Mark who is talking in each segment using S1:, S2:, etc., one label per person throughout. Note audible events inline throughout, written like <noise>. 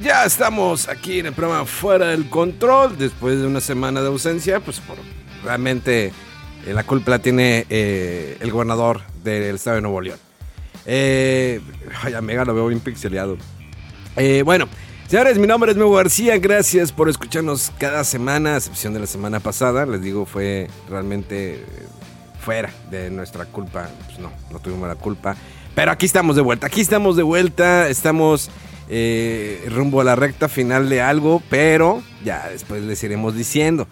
S1: Ya estamos aquí en el programa Fuera del Control, después de una semana de ausencia, pues por, realmente eh, la culpa la tiene eh, el gobernador del estado de Nuevo León. Eh, ay, amiga, lo veo bien pixeleado. Eh, bueno, señores, mi nombre es Mego García, gracias por escucharnos cada semana, a excepción de la semana pasada, les digo, fue realmente eh, fuera de nuestra culpa, pues no, no tuvimos la culpa, pero aquí estamos de vuelta, aquí estamos de vuelta, estamos eh, rumbo a la recta final de algo, pero ya después les iremos diciendo.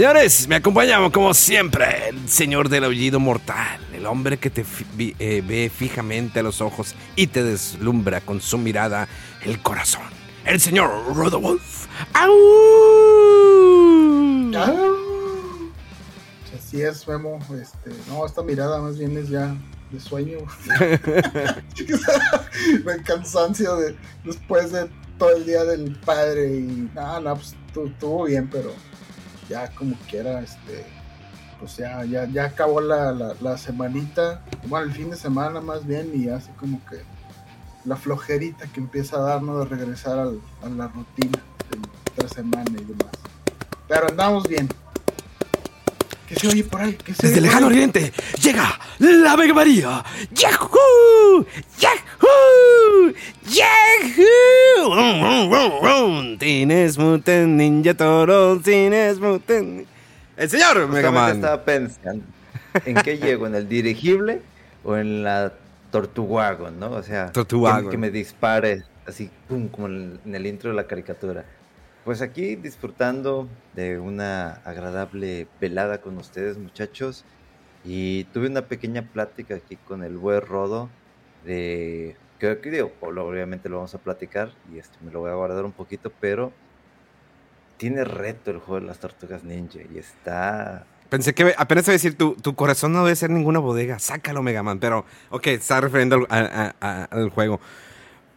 S1: Señores, me acompañamos como siempre el señor del aullido mortal, el hombre que te fi- eh, ve fijamente a los ojos y te deslumbra con su mirada el corazón. El señor Rodolfo. ¡Au!
S2: Así es, Memo. Este, no, esta mirada más bien es ya de sueño. <laughs> <laughs> de cansancio de, después de todo el día del padre. Y nada, no, pues tu- estuvo bien, pero ya como quiera, este, pues ya, ya, ya acabó la, la, la semanita. Bueno, el fin de semana más bien, y así como que la flojerita que empieza a darnos de regresar al- a la rutina de otra semana y demás. Pero andamos bien. ¿Qué se oye por ahí? ¿Qué se
S1: Desde el lejano oriente llega la Vega María. ¡Yahoo! ¡Yahoo! ¡Yahoo! ¡Rum, rum, rum, rum! Teenage Mutant Ninja Turtles, Teenage Mutant... El señor Mega
S3: Justamente
S1: Man.
S3: estaba pensando en qué llego, en el dirigible o en la Tortugagon, ¿no? O sea. Que, que me dispare así, pum, como en, en el intro de la caricatura. Pues aquí disfrutando de una agradable velada con ustedes, muchachos. Y tuve una pequeña plática aquí con el buen Rodo de que, digo, obviamente lo vamos a platicar y este, me lo voy a guardar un poquito, pero tiene reto el juego de las tortugas ninja y está
S1: Pensé que apenas iba a decir, tu, tu corazón no debe ser ninguna bodega. Sácalo, Mega Man. Pero, ok, está refiriendo al, juego.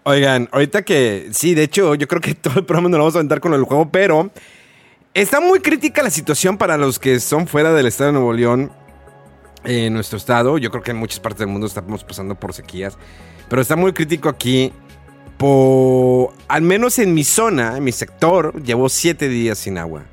S1: Oigan, ahorita que... Sí, de hecho, yo creo que <laughs> todo el programa nos lo vamos a aventar con el juego, pero... Está muy crítica la situación para los que son fuera del estado de Nuevo León. En nuestro estado. Yo creo que en muchas partes del mundo estamos pasando por sequías. Pero está muy crítico aquí. Por... Al menos en mi zona, en mi sector, llevo siete días sin agua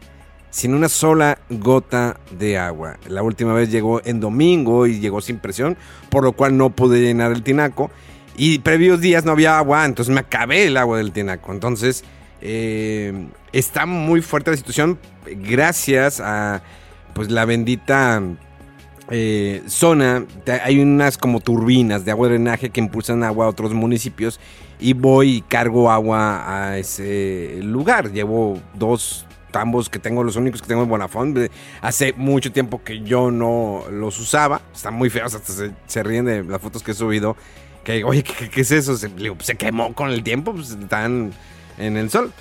S1: sin una sola gota de agua. La última vez llegó en domingo y llegó sin presión, por lo cual no pude llenar el tinaco. Y previos días no había agua, entonces me acabé el agua del tinaco. Entonces eh, está muy fuerte la situación gracias a pues la bendita eh, zona. Hay unas como turbinas de agua de drenaje que impulsan agua a otros municipios y voy y cargo agua a ese lugar. Llevo dos tambos que tengo, los únicos que tengo en Bonafont. De- Hace mucho tiempo que yo no los usaba. Están muy feos, hasta se, ríen de las fotos que he subido. Que, oye, ¿qué, es eso? Se quemó con el tiempo, pues están en el sol.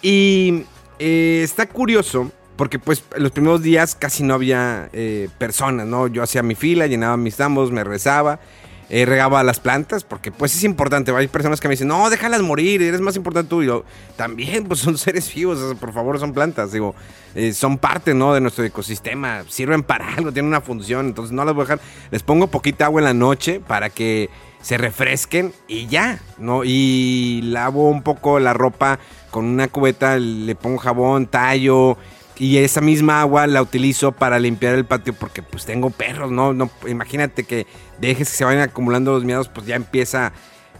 S1: Y eh, está curioso porque pues los primeros días casi no había eh, personas, ¿no? Yo hacía mi fila, llenaba mis tambos, me rezaba, eh, regaba las plantas, porque pues es importante. Hay personas que me dicen, no, déjalas morir, eres más importante tú. Y yo, también, pues son <laughs> seres vivos, por favor, son plantas, digo, eh, son parte, ¿no? De nuestro ecosistema, sirven para <laughs> algo, tienen una función, entonces no las voy a dejar. Les pongo poquita agua en la noche para que se refresquen y ya, ¿no? Y lavo un poco la ropa con una cubeta, le pongo jabón, tallo y esa misma agua la utilizo para limpiar el patio porque pues tengo perros, ¿no? no imagínate que dejes que se vayan acumulando los miedos, pues ya empieza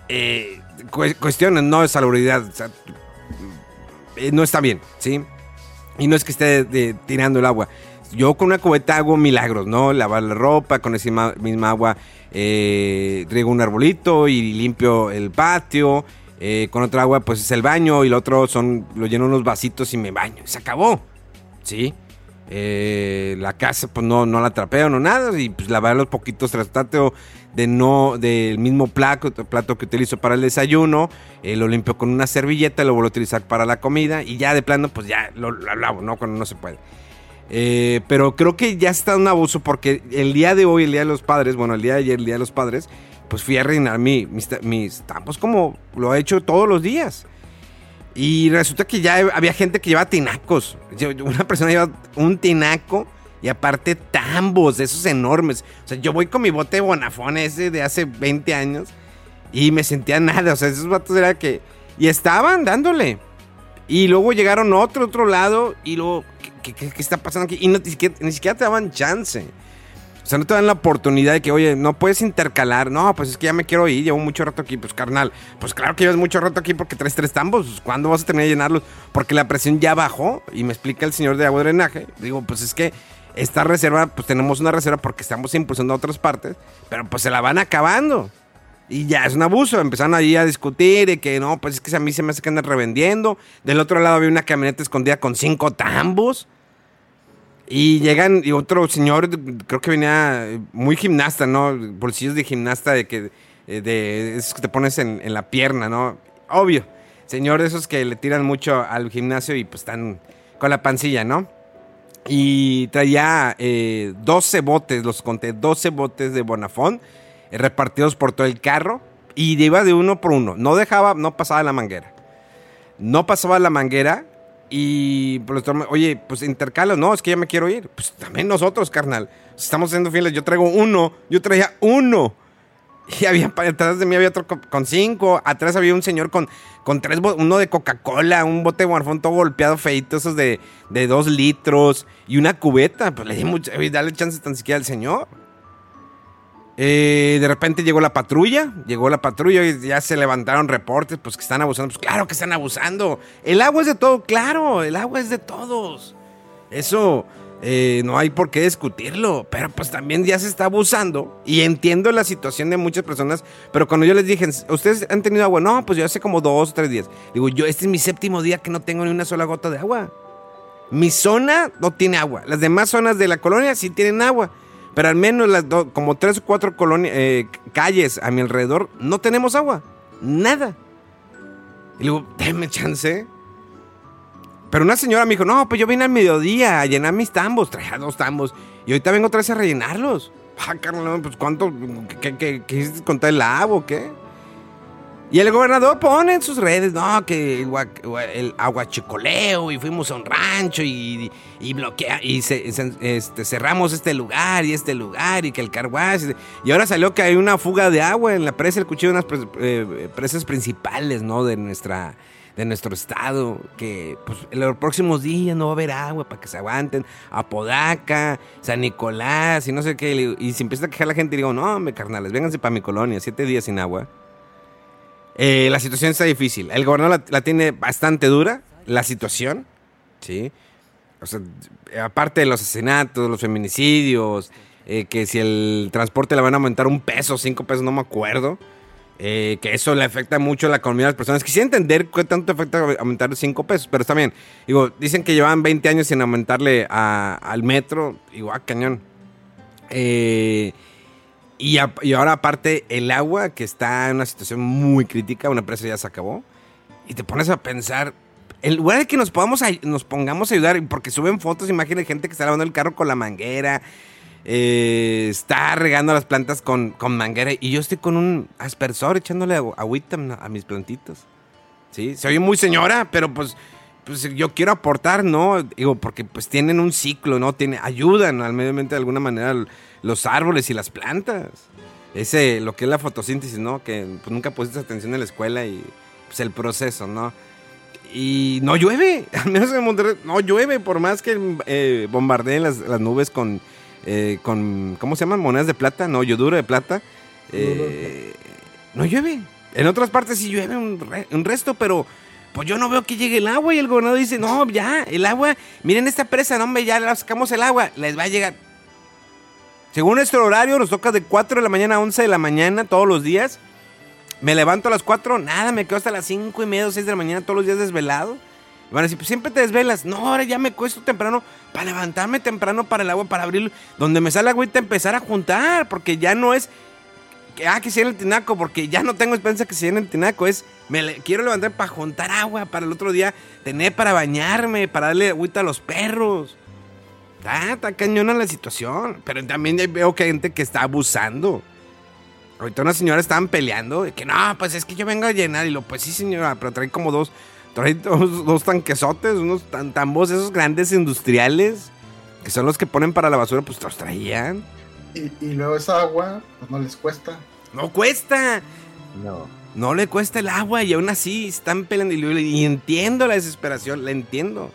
S1: eh, cu- cuestiones, no de salubridad, o sea, eh, no está bien, ¿sí? Y no es que esté de- tirando el agua, Yo con una cubeta hago milagros, ¿no? Lavar la ropa, con esa misma, agua eh, riego un arbolito y limpio el patio. Eh, con otra agua, pues es el baño. Y el otro son, lo lleno unos vasitos y me baño. Se acabó. ¿Sí? Eh, la casa, pues no, no la trapeo, no nada. Y pues lavar los poquitos trato de no, del mismo plato, plato que utilizo para el desayuno. Eh, lo limpio con una servilleta, lo vuelvo a utilizar para la comida. Y ya de plano, pues ya lo, lo ¿no? Cuando no se puede. Eh, pero creo que ya está un abuso porque el día de hoy, el día de los padres, bueno, el día de ayer, el día de los padres, pues fui a reinar mi, mis, mis tampos como lo he hecho todos los días. Y resulta que ya había gente que llevaba tinacos. Una persona lleva un tinaco y aparte tambos esos enormes. O sea, yo voy con mi bote de Bonafón ese de hace 20 años y me sentía nada. O sea, esos vatos era que... Y estaban dándole. Y luego llegaron otro, otro lado y luego, ¿qué, qué, está pasando aquí? Y no, ni, siquiera, te daban chance. O sea, no te dan la oportunidad de que, oye, no puedes intercalar. No, pues es que ya me quiero ir, llevo mucho rato aquí. Pues carnal, pues claro que llevas mucho rato aquí porque traes tres tambos. ¿Cuándo vas a terminar de llenarlos? Porque la presión ya bajó. Y me explica el señor de agua drenaje. Digo, pues es que esta reserva, pues tenemos una reserva porque estamos impulsando a otras partes, pero pues se la van acabando. Y ya es un abuso. Empezaron ahí a discutir y que no, pues es que a mí se me hace que andan revendiendo. Del otro lado había una camioneta escondida con cinco tambos. Y llegan, y otro señor, creo que venía muy gimnasta, ¿no? Bolsillos de gimnasta de que, eh, de esos que te pones en, en, la pierna, ¿no? Obvio. Señor de esos que le tiran mucho al gimnasio y pues están con la pancilla, ¿no? Y traía eh, 12 botes, los conté, 12 botes de Bonafón eh, repartidos por todo el carro y iba de uno por uno. No dejaba, no pasaba la manguera. No pasaba la manguera y, pues, oye, pues intercalo, no, es que ya me quiero ir. Pues también nosotros, carnal. Estamos siendo fieles. Yo traigo uno, yo traía uno. Y había, atrás de mí había otro con cinco. Atrás había un señor con, con tres, uno de Coca-Cola, un bote de Bonafón todo golpeado, feito, esos de, de dos litros. Y una cubeta. Pues le di mucho, dale chance tan siquiera al señor. Eh, de repente llegó la patrulla, llegó la patrulla y ya se levantaron reportes, pues que están abusando. Pues claro que están abusando. El agua es de todo, claro, el agua es de todos. Eso eh, no hay por qué discutirlo, pero pues también ya se está abusando. Y entiendo la situación de muchas personas, pero cuando yo les dije, ¿ustedes han tenido agua? No, pues yo hace como dos o tres días. Digo, yo, este es mi séptimo día que no tengo ni una sola gota de agua. Mi zona no tiene agua. Las demás zonas de la colonia sí tienen agua. Pero al menos las como tres o cuatro eh, calles a mi alrededor no tenemos agua. Nada. Y digo, déme chance. Pero una señora me dijo, no, pues yo vine al mediodía a llenar mis tambos. Traía dos tambos. Y ahorita vengo otra vez a rellenarlos. Ah, Carlos, pues ¿cuánto? ¿Qué, qué, qué, contar el agua o qué? Y el gobernador pone en sus redes, no, que el, el aguachicoleo y fuimos a un rancho y, y bloquea, y se, este, cerramos este lugar y este lugar y que el carguaz. Y ahora salió que hay una fuga de agua en la presa, el cuchillo de unas pres, eh, presas principales, ¿no? De nuestra de nuestro estado, que pues en los próximos días no va a haber agua para que se aguanten, Apodaca, San Nicolás y no sé qué, y se empieza a quejar la gente y digo, no, me carnales, vénganse para mi colonia, siete días sin agua. Eh, la situación está difícil. El gobernador la, tiene bastante dura, la situación, ¿sí? O sea, aparte de los asesinatos, los feminicidios, eh, que si el transporte le van a aumentar un peso, cinco pesos, no me acuerdo. Eh, que eso le afecta mucho a la economía de las personas. Quisiera entender qué tanto afecta aumentar cinco pesos, pero está bien. Dicen que llevan 20 años sin aumentarle a, al metro. Digo, ah, cañón. Eh, y, ahora aparte el agua, que está en una situación muy crítica, una empresa ya se acabó. Y te pones a pensar, en lugar de que nos, podamos, nos pongamos a ayudar, porque suben fotos, imágenes de gente que está lavando el carro con la manguera, eh, está regando las plantas con, con, manguera, y yo estoy con un aspersor echándole agüita a mis plantitas. ¿Sí? Se oye muy señora, pero pues, pues yo quiero aportar, ¿no? Digo, porque pues tienen un ciclo, ¿no? Tiene, ayudan al medio ambiente de alguna manera los árboles y las plantas. Ese, lo que es la fotosíntesis, ¿no? Que pues, nunca pusiste atención en la escuela y pues el proceso, ¿no? Y no llueve, <laughs> al menos en Monterrey, no llueve, por más que eh, bombardeen las, las, nubes con, eh, con, ¿cómo se llaman? Monedas de plata, no, yoduro de plata. Eh, no llueve. En otras partes sí llueve un, re, un resto, pero, Pues yo no veo que llegue el agua y el gobernador dice, no, ya, el agua, miren esta presa, no, hombre, ya sacamos el agua, les va a llegar. Según nuestro horario, nos toca de 4 de la mañana a 11 de la mañana todos los días. Me levanto a las 4, nada, me quedo hasta las 5 y media o 6 de la mañana todos los días desvelado. Y van a decir, pues siempre te desvelas. No, ahora ya me cuesto temprano para levantarme temprano para el agua, para abrirlo. Donde me sale agüita, empezar a juntar, porque ya no es ah, que se llene el tinaco, porque ya no tengo esperanza que se llene el tinaco. Es, me quiero levantar para juntar agua, para el otro día tener para bañarme, para darle agüita a los perros. Está, está cañona la situación. Pero también veo que hay gente que está abusando. Ahorita una señora estaban peleando de que no, pues es que yo vengo a llenar. Y lo, pues sí, señora, pero trae como dos, trae dos, dos tanquesotes, unos tan, tambos, esos grandes industriales, que son los que ponen para la basura, pues los traían.
S2: Y, y luego esa agua, pues no les cuesta.
S1: No cuesta.
S3: No.
S1: No le cuesta el agua y aún así están peleando. Y, y entiendo la desesperación, la entiendo.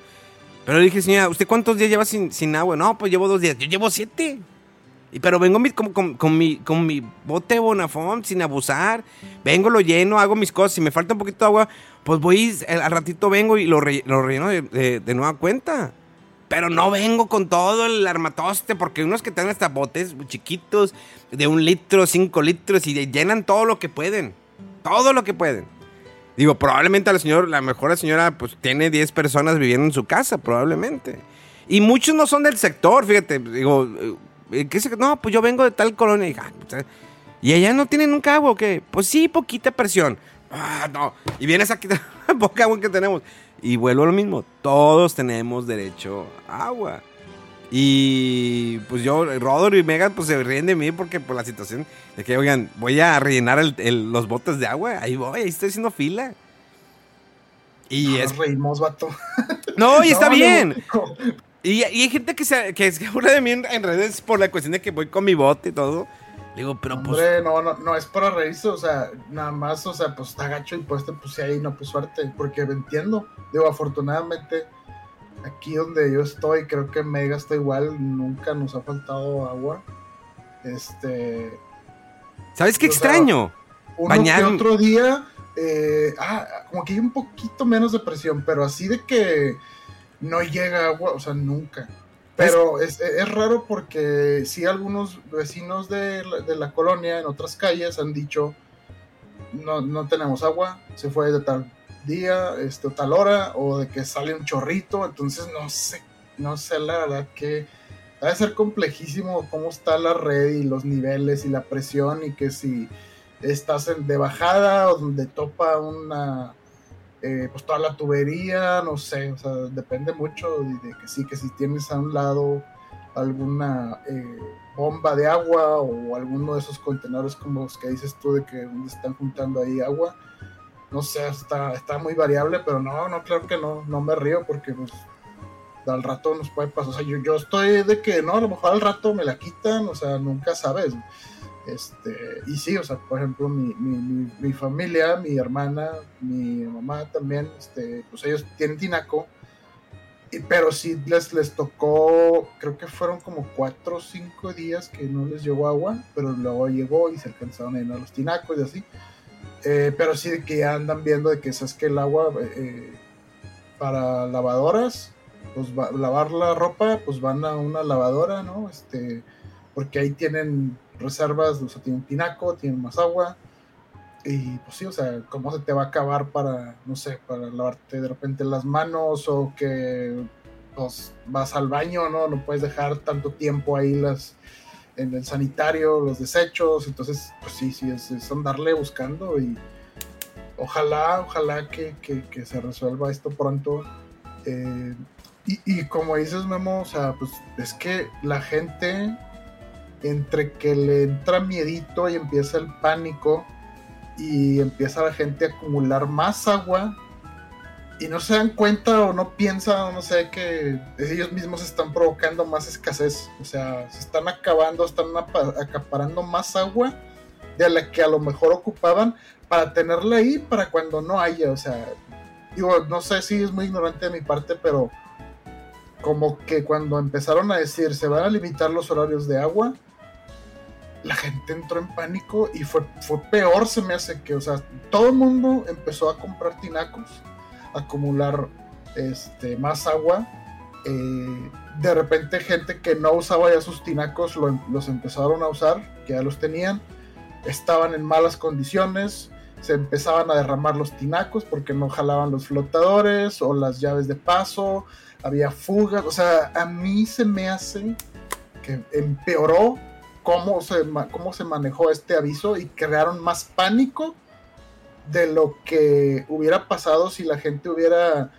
S1: Pero le dije, señora, ¿usted cuántos días lleva sin, sin agua? No, pues llevo dos días. Yo llevo siete. Y, pero vengo mi, con, con, con, mi, con mi bote de Bonafont sin abusar. Vengo, lo lleno, hago mis cosas. Si me falta un poquito de agua, pues voy, al ratito vengo y lo, re, lo relleno de, de, de, nueva cuenta. Pero no vengo con todo el armatoste, porque unos que tienen hasta botes chiquitos de un litro, cinco litros, y llenan todo lo que pueden. Todo lo que pueden. Digo, probablemente a la señora, la mejor señora, pues tiene 10 personas viviendo en su casa, probablemente. Y muchos no son del sector, fíjate. Digo, ¿qué es? No, pues yo vengo de tal colonia. Y, ah, ¿y allá no tienen nunca agua o qué? Pues sí, poquita presión. Ah, no. Y vienes aquí, <laughs> poca agua que tenemos. Y vuelvo a lo mismo. Todos tenemos derecho a agua. Y pues yo, Rodor y Megan, pues se ríen de mí porque por la situación de que, oigan, voy a rellenar el, el, los botes de agua. Ahí voy, ahí estoy haciendo fila.
S2: Y no, es... reímos, vato.
S1: No, y está <laughs> no, bien. No, y, y, hay gente que se, que se <laughs> burla de mí en, en, redes por la cuestión de que voy con mi bote y todo. Digo, pero
S2: Hombre,
S1: pues.
S2: No, no, no es para reírse, o sea, nada más, o sea, pues está gacho y pues te puse ahí, no, pues suerte, porque me entiendo. Digo, afortunadamente, aquí donde yo estoy, creo que Mega está igual, nunca nos ha faltado agua. Este.
S1: ¿Sabes qué extraño?
S2: Sea, uno Bañar... que otro día, eh, ah, como que hay un poquito menos de presión, pero así de que no llega agua, o sea, nunca. Pero es, es, raro porque sí algunos vecinos de la, de la, colonia en otras calles han dicho no, no tenemos agua, se fue de tal día, este, tal hora, o de que sale un chorrito, entonces no sé, no sé la verdad que debe ser complejísimo cómo está la red y los niveles y la presión y que si estás en, de bajada o donde topa una eh, pues toda la tubería, no sé, o sea, depende mucho de, que sí, que si tienes a un lado alguna eh, bomba de agua o alguno de esos contenedores como los que dices tú de que están juntando ahí agua, no sé, está, está muy variable, pero no, no, claro que no, no me río porque pues al rato nos puede pasar, o sea, yo, yo estoy de que no, a lo mejor al rato me la quitan, o sea, nunca sabes. Este, y sí, o sea, por ejemplo, mi, mi, mi, mi, familia, mi hermana, mi mamá también, este, pues ellos tienen tinaco, y, pero sí les, les tocó, creo que fueron como cuatro o cinco días que no les llegó agua, pero luego llegó y se alcanzaron a llenar los tinacos y así. Eh, pero sí que ya andan viendo de que sabes que el agua eh, para lavadoras, pues va, lavar la ropa, pues van a una lavadora, ¿no? Este, porque ahí tienen reservas, o sea, tienen tinaco, tienen más agua. Y pues sí, o sea, ¿cómo se te va a acabar para, no sé, para lavarte de repente las manos o que pues, vas al baño, ¿no? No puedes dejar tanto tiempo ahí las en el sanitario, los desechos. Entonces, pues sí, sí, es, es andarle buscando y ojalá, ojalá que, que, que se resuelva esto pronto. Eh, y, y como dices, Memo, o sea, pues es que la gente entre que le entra miedito y empieza el pánico y empieza la gente a acumular más agua y no se dan cuenta o no piensan no sé que ellos mismos están provocando más escasez. O sea se están acabando están acaparando más agua de la que a lo mejor ocupaban para tenerla ahí para cuando no haya. O sea digo no sé si es muy ignorante de mi parte pero como que cuando empezaron a decir se van a limitar los horarios de agua la gente entró en pánico y fue, fue peor, se me hace que, o sea, todo el mundo empezó a comprar tinacos acumular este, más agua. Eh, de repente gente que no usaba ya sus tinacos los empezaron a usar, que ya los tenían, estaban en malas condiciones, se empezaban a derramar los tinacos porque no jalaban los flotadores o las llaves de paso, había fugas, o sea, a mí se me hace que empeoró cómo se, cómo se manejó este aviso y crearon más pánico de lo que hubiera pasado si la gente hubiera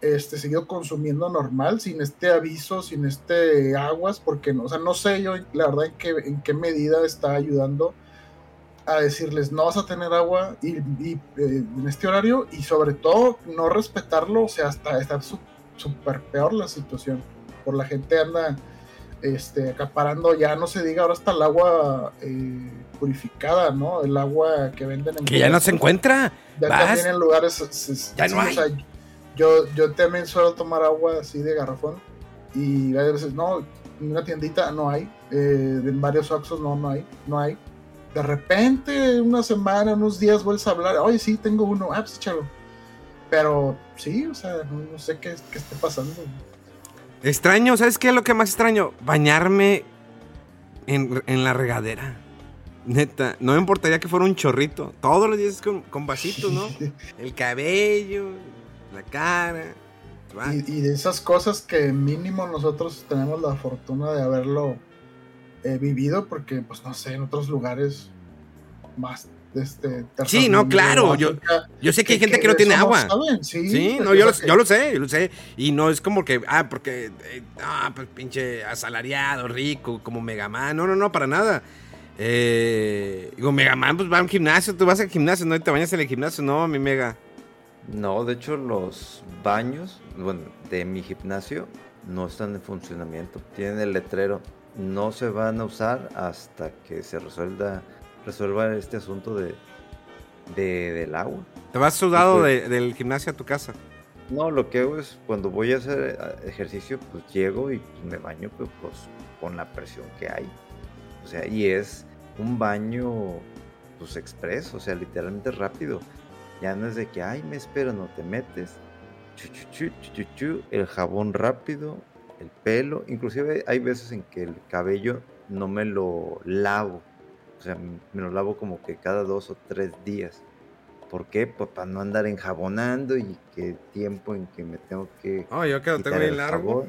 S2: este, seguido consumiendo normal, sin este aviso, sin este aguas, porque no, o sea, no sé yo la verdad en qué, en qué medida está ayudando a decirles no vas a tener agua y, eh, en este horario y sobre todo no respetarlo, o sea, hasta está súper peor la situación. Por la gente anda este, acaparando, ya no se diga, ahora está el agua eh, purificada, ¿no? El agua que venden en...
S1: Que ya no se encuentra.
S2: Ya también en lugares...
S1: ya no hay.
S2: yo, yo también suelo tomar agua así de garrafón y a veces, no, en una tiendita no hay, eh, en varios Oxxos no, no hay, no hay de repente, una semana, unos días vuelves a hablar, oye, sí, tengo uno, ah, pues échalo. Pero sí, o sea, no, sé qué, qué esté pasando.
S1: Extraño, ¿sabes qué es lo que más extraño? Bañarme en, la regadera. Neta, no me importaría que fuera un chorrito. Todos los días con, con vasitos, ¿no? <laughs> El cabello, la cara.
S2: Y, y, de esas cosas que mínimo nosotros tenemos la fortuna de haberlo he vivido porque, pues no sé, en otros lugares más este
S1: sí no claro yo, yo sé que, hay gente que, no tiene agua. sí, no yo lo, yo lo, sé yo lo sé. Y no es como que ah porque eh, ah pues pinche asalariado rico como Megaman no no no para nada. Eh, digo Megaman pues va a un gimnasio tú vas al gimnasio no te bañas en el gimnasio no mi Mega
S3: no de hecho los baños bueno de mi gimnasio no están en funcionamiento. Tienen el letrero no se van a usar hasta que se resuelva, resuelva este asunto de, del agua.
S1: ¿Te vas sudado pues del gimnasio a tu casa?
S3: No, lo que hago es cuando voy a hacer eh, ejercicio, pues llego y pues, me baño pues, pues, con la presión que hay. O sea, y es un baño pues expreso, o sea, literalmente rápido. Ya no es de que, ay, me espero, no te metes. Chu, chu, chu, el jabón rápido, el pelo, inclusive hay veces en que el cabello no me lo lavo, o sea, me lo lavo como que cada dos o tres días. ¿Por qué? Pues para no andar enjabonando y que tiempo en que me tengo que.
S1: Oh, yo que lo tengo bien largo.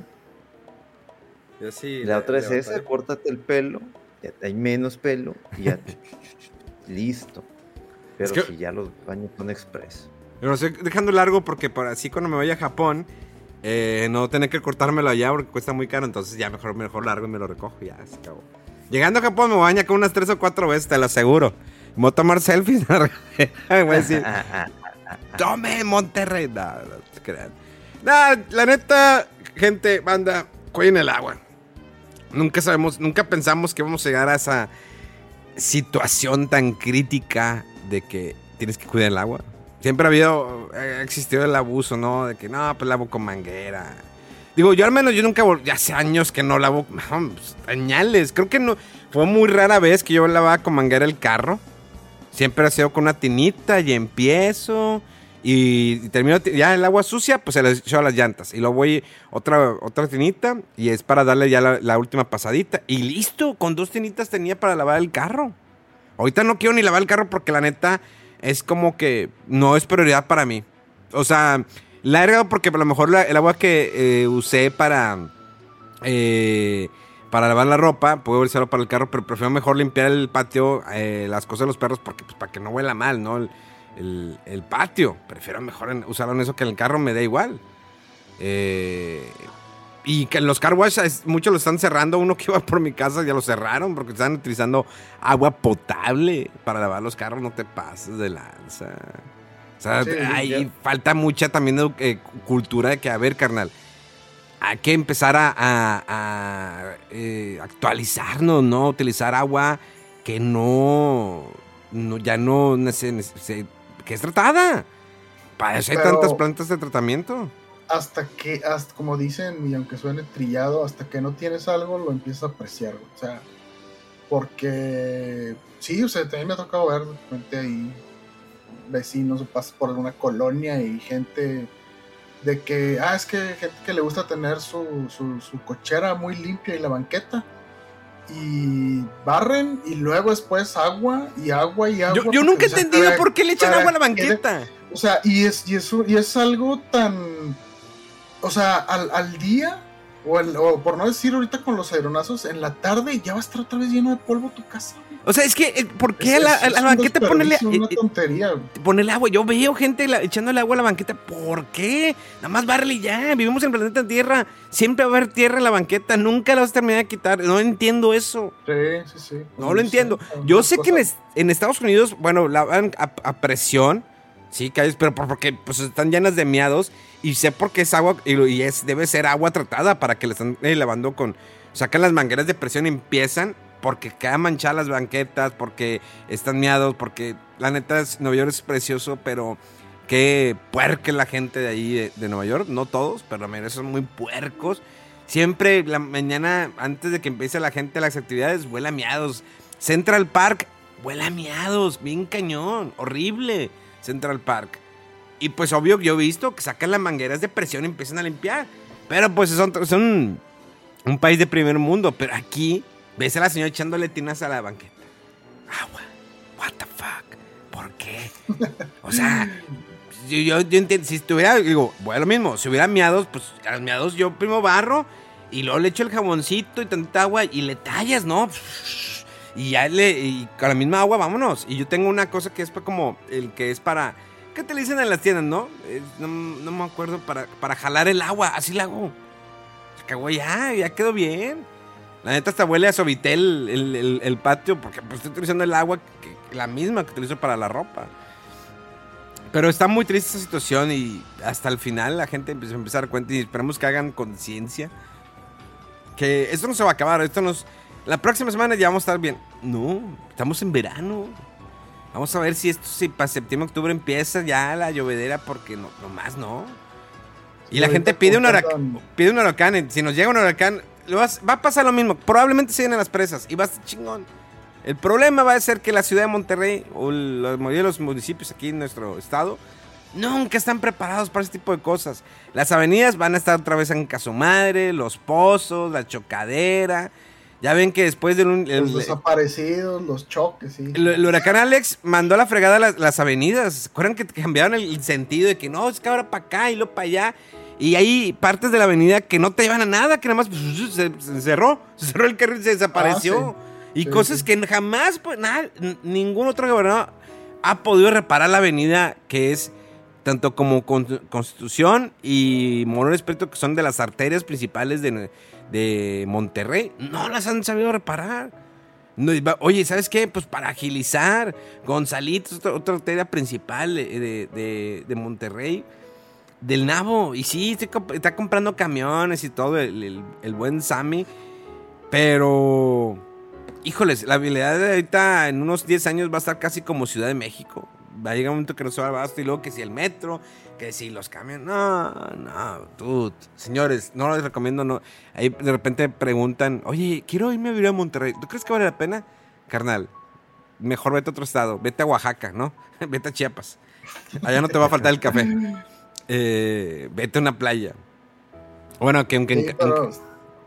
S3: la otra es esa, córtate el pelo, ya hay menos pelo y ya <laughs> listo. Pero si ya los baños son express.
S1: Pero lo estoy dejando largo porque para así cuando me vaya a Japón eh, no tener que cortármelo allá porque cuesta muy caro, entonces ya mejor, mejor largo y me lo recojo ya, se acabó. Llegando a Japón me baña con unas tres o cuatro veces, te lo aseguro. Voy a tomar selfies. voy a decir, tome Monterrey. No, no crean. la neta, gente, banda, cuiden el agua. Nunca sabemos, nunca pensamos que vamos a llegar a esa situación tan crítica de que tienes que cuidar el agua. Siempre ha habido, ha existido el abuso, ¿no? De que no, pues lavo con manguera. Digo, yo al menos yo nunca, ya hace años que no lavo, pues. Creo que no, fue muy rara vez que yo lavaba con manguera el carro. Siempre ha sido con una tinita y empiezo. Y, termino ya el agua sucia, pues se le echo a las llantas. Y luego voy otra, otra tinita y es para darle ya la, la, última pasadita. Y listo, con dos tinitas tenía para lavar el carro. Ahorita no quiero ni lavar el carro porque la neta es como que no es prioridad para mí. O sea, la he porque a lo mejor el agua que eh, usé para, eh, para lavar la ropa, puedo usarlo para el carro, pero prefiero mejor limpiar el patio, eh, las cosas de los perros, porque pues, para que no huela mal, ¿no? El, patio. Prefiero mejor usarlo en eso que en el carro, me da igual. Eh, y que los car wash, muchos lo están cerrando. Uno que iba por mi casa ya lo cerraron porque están utilizando agua potable para lavar los carros. No te pases de lanza. O sea, ahí falta mucha también eh, cultura de que, a ver, carnal, hay que empezar a, eh, actualizarnos, ¿no? Utilizar agua que no, no ya no, que es tratada. Para eso hay tantas plantas de tratamiento
S2: hasta que, hasta, como dicen, y aunque suene trillado, hasta que no tienes algo, lo empiezas a apreciar. O sea, porque sí, o sea, también me ha tocado ver de repente ahí vecinos, pasas por alguna colonia y gente de que, ah, es que gente que le gusta tener su, su, su cochera muy limpia y la banqueta. Y barren y luego después agua y agua y agua.
S1: Yo, yo nunca he
S2: o
S1: entendido
S2: para-
S1: por qué le echan agua a la
S2: que-
S1: banqueta.
S2: O sea, y es, y es, y es algo tan. O sea, al, al día, o, el- o por no decir ahorita con los aeronazos, en la tarde ya va a estar otra vez lleno de polvo tu casa.
S1: O sea, es que, eh, ¿por qué a
S2: Es-
S1: la,
S2: es-
S1: a
S2: es
S1: la banqueta ponerle,
S2: desperdicio, Una tontería. güey.
S1: ponerle agua? Yo veo gente la- echándole agua a la banqueta. ¿Por qué? Nada más bárrele y ya. Vivimos en el planeta Tierra. Siempre va a haber tierra en la banqueta. Nunca la vas a terminar de quitar. No entiendo eso.
S2: Sí, sí, sí.
S1: No lo entiendo. Yo sé que en, es- en Estados Unidos, bueno, lavan a, a presión, sí, calles, pero por- porque pues, están llenas de miados y sé por qué es agua y es debe ser agua tratada para que le están eh, lavando con sacan las mangueras de presión y empiezan porque quedan manchadas las banquetas, porque están miados, porque la neta es, Nueva York es precioso, pero qué puerca la gente de ahí de, Nueva York, no todos, pero la mayoría son muy puercos. Siempre la mañana, antes de que empiece la gente las actividades, huele a miados. Central Park, huele a miados, bien cañón, horrible. Central Park. Y pues obvio, yo he visto que sacan las mangueras de presión y empiezan a limpiar. Pero pues son, son un país de primer mundo. Pero aquí ves a la señora echándole tinas a la banqueta. Agua. What the fuck. ¿Por qué? O sea, yo, yo, entiendo. Si estuviera, digo, bueno, lo mismo. Si hubiera miados, pues a los miados yo primo barro y luego le echo el jaboncito y tantita agua y le tallas, ¿no? Y ya le. Y con la misma agua, vámonos. Y yo tengo una cosa que es como el que es para. ¿Qué te le dicen en las tiendas, no? No, no me acuerdo. Para, para jalar el agua. Así la hago. Se cagó ya, ya quedó bien. La neta hasta huele a Sovitel el, el- el patio porque pues, estoy utilizando el agua, que, la misma que utilizo para la ropa. Pero está muy triste esta situación y hasta el final la gente empieza a empezar a dar cuenta y esperemos que hagan conciencia. Que esto no se va a acabar, esto nos... La próxima semana ya vamos a estar bien. No, estamos en verano. Vamos a ver si esto, si para septiembre, octubre empieza ya la llovedera porque no, nomás no. Y
S2: Sí,
S1: la gente pide un, huracán, pide un huracán. Si nos llega un huracán, vas- va a pasar lo mismo. Probablemente se llenen las presas y va a estar chingón. El problema va a ser que la ciudad de Monterrey o la mayoría de los municipios aquí en nuestro estado nunca están preparados para ese tipo de cosas. Las avenidas van a estar otra vez en caso madre, los pozos, la chocadera. Ya ven que después del un- el-
S2: Los desaparecidos, los choques, sí.
S1: el, el huracán Alex mandó a la fregada las, las avenidas. ¿Se acuerdan que cambiaron el, el sentido de que no, es que ahora para acá y luego para allá? Y hay partes de la avenida que no te llevan a nada, que nada más pues, se, se cerró. Se cerró el carril y se desapareció. Y
S2: Sí,
S1: cosas
S2: sí.
S1: que jamás, pues, nada, ningún otro gobernador ha podido reparar la avenida que es tanto como Con- Constitución y Morón Espíritu, que son de las arterias principales de, de Monterrey. No las han sabido reparar. No, y oye, ¿sabes qué? Pues para agilizar, Gonzalitos, otra, otra arteria principal de- de Monterrey, del Nabo. Y sí, está comprando camiones y todo, el, el- buen Sammy. Pero, híjoles, la habilidad de ahorita en unos 10 años va a estar casi como Ciudad de México. Va a llegar un momento que no se va a abasto y luego que si el metro, que si los camiones. No, no, dude. Señores, no les recomiendo, no. Ahí de repente preguntan, oye, quiero irme a vivir a Monterrey. ¿Tú crees que vale la pena? Carnal, mejor vete a otro estado. Vete a Oaxaca, ¿no? <laughs> vete a Chiapas. Allá no te va a faltar el café. Eh, vete a una playa. Bueno, que aunque...
S2: Sí,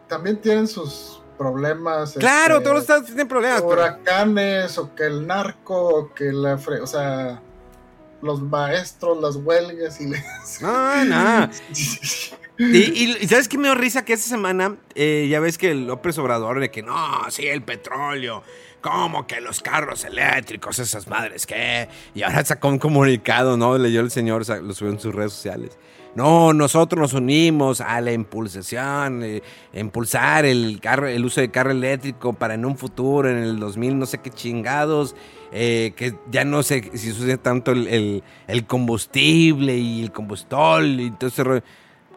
S2: también tienen sus problemas.
S1: claro,
S2: este,
S1: todos los estados tienen problemas. pero-
S2: huracanes o que el narco o que la fre- o sea los maestros las huelgas y le-
S1: No, no. <laughs> Y, ¿sabes qué me dio risa? Que esta semana eh, ya ves que el López Obrador de que no, sí, el petróleo, como que los carros eléctricos, esas madres, ¿qué? Y ahora sacó un comunicado, ¿no? Leyó el señor, lo subió en sus redes sociales. No, nosotros nos unimos a la impulsación, eh, impulsar el, carro, el uso de carro eléctrico para en un futuro, en el 2000, no sé qué chingados, eh, que ya no sé si sucede tanto el, el- combustible y el combustol y todo ese.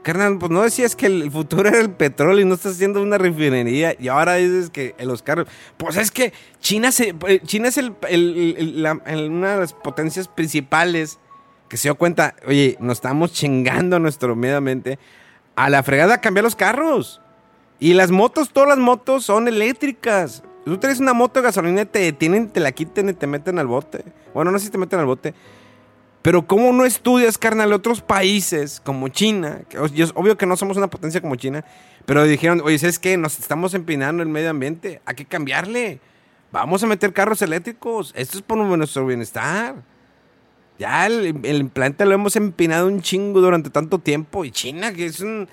S1: Carnal, pues no decías que el futuro era el petróleo y no estás haciendo una refinería y ahora dices que los carros. Pues es que China, se, eh, China es el- una de las potencias principales que se dio cuenta, oye, nos estamos chingando nuestro medio ambiente a la fregada a cambiar los carros. Y las motos, todas las motos son eléctricas. Tú traes una moto de gasolina, te detienen, te la quiten y te meten al bote. Bueno, no sé si te meten al bote. Pero ¿cómo no estudias, carnal, otros países como China? Obvio que no somos una potencia como China, pero dijeron, oye, ¿sabes qué? Nos estamos empinando el medio ambiente, hay que cambiarle. Vamos a meter carros eléctricos, esto es por nuestro bienestar. Ya el, el lo hemos empinado un chingo durante tanto tiempo. Y China, que es un,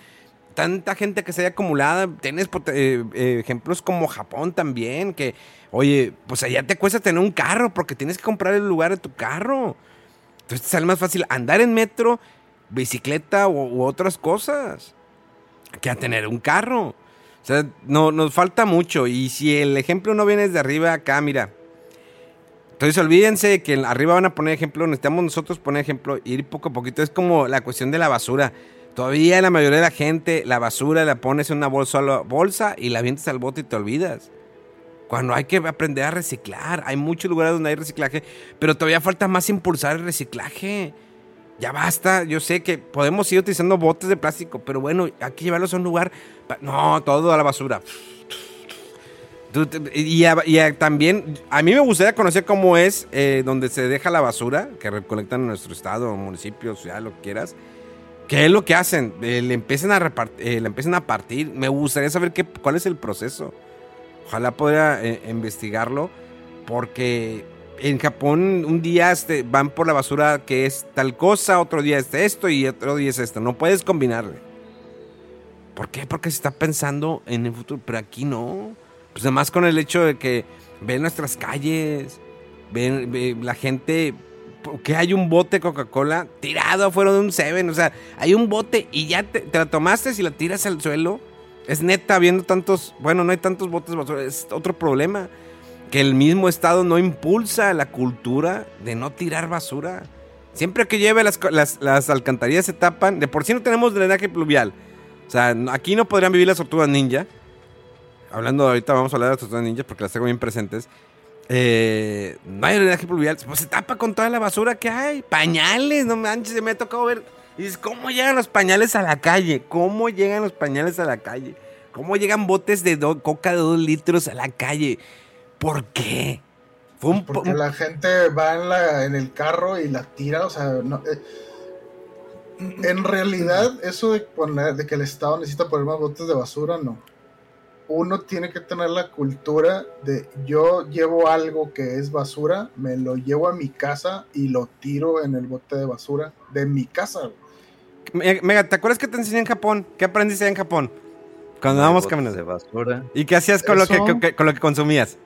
S1: tanta gente que se haya acumulada. Tienes eh, eh, ejemplos como Japón también, que, oye, pues allá te cuesta tener un carro porque tienes que comprar el lugar de tu carro. Entonces te sale más fácil andar en metro, bicicleta u, otras cosas que a tener un carro. O sea, no, nos falta mucho. Y si el ejemplo no viene desde arriba, acá, mira. Entonces olvídense que arriba van a poner ejemplo, necesitamos nosotros poner ejemplo, ir poco a poquito. Es como la cuestión de la basura. Todavía la mayoría de la gente, la basura la pones en una bolsa, bolsa y la avientas al bote y te olvidas. Cuando hay que aprender a reciclar, hay muchos lugares donde hay reciclaje, pero todavía falta más impulsar el reciclaje. Ya basta, yo sé que podemos seguir utilizando botes de plástico, pero bueno, hay que llevarlos a un lugar. No, todo a la basura. Y, a- y también, a mí me gustaría conocer cómo es eh, donde se deja la basura, que recolectan en nuestro estado, municipio, ciudad, lo que quieras. ¿Qué es lo que hacen? Eh, le, empiezan a repart- eh, le empiezan a partir. Me gustaría saber qué, cuál es el proceso. Ojalá pudiera eh, investigarlo, porque en Japón un día este, van por la basura que es tal cosa, otro día es esto y otro día es esto. No puedes combinarle. ¿Por qué? Porque se está pensando en el futuro, pero aquí no. Pues además con el hecho de que ven nuestras calles, ven, ve la gente, que hay un bote Coca-Cola tirado afuera de un Seven, o sea, hay un bote y ya te, te la tomaste y la tiras al suelo. Es neta, viendo tantos, bueno, no hay tantos botes basura, es otro problema. Que el mismo Estado no impulsa la cultura de no tirar basura. Siempre que lleve las, las, las alcantarillas se tapan, de por sí no tenemos drenaje pluvial. O sea, aquí no podrían vivir las tortugas ninja. Hablando ahorita, vamos a hablar de las tortugas ninja porque las tengo bien presentes. Eh, no hay drenaje pluvial, pues se tapa con toda la basura que hay. Pañales, no manches, me ha tocado ver. Y dices, ¿cómo llegan los pañales a la calle? ¿Cómo llegan los pañales a la calle? ¿Cómo llegan botes de do- coca de dos litros a la calle? ¿Por qué? Fue un, po-
S2: Porque la gente va en, la, en el carro y la tira, o sea, no, eh, en realidad eso de, poner, de que el Estado necesita poner más botes de basura, no. Uno tiene que tener la cultura de yo llevo algo que es basura, me lo llevo a mi casa y lo tiro en el bote de basura de mi casa. güey.
S1: Me- Mega, ¿te acuerdas que te enseñé en Japón? ¿Qué aprendiste en Japón? Cuando
S3: botes
S1: caminando.
S3: de basura,
S1: ¿Y qué hacías con lo que, con que- con lo que consumías?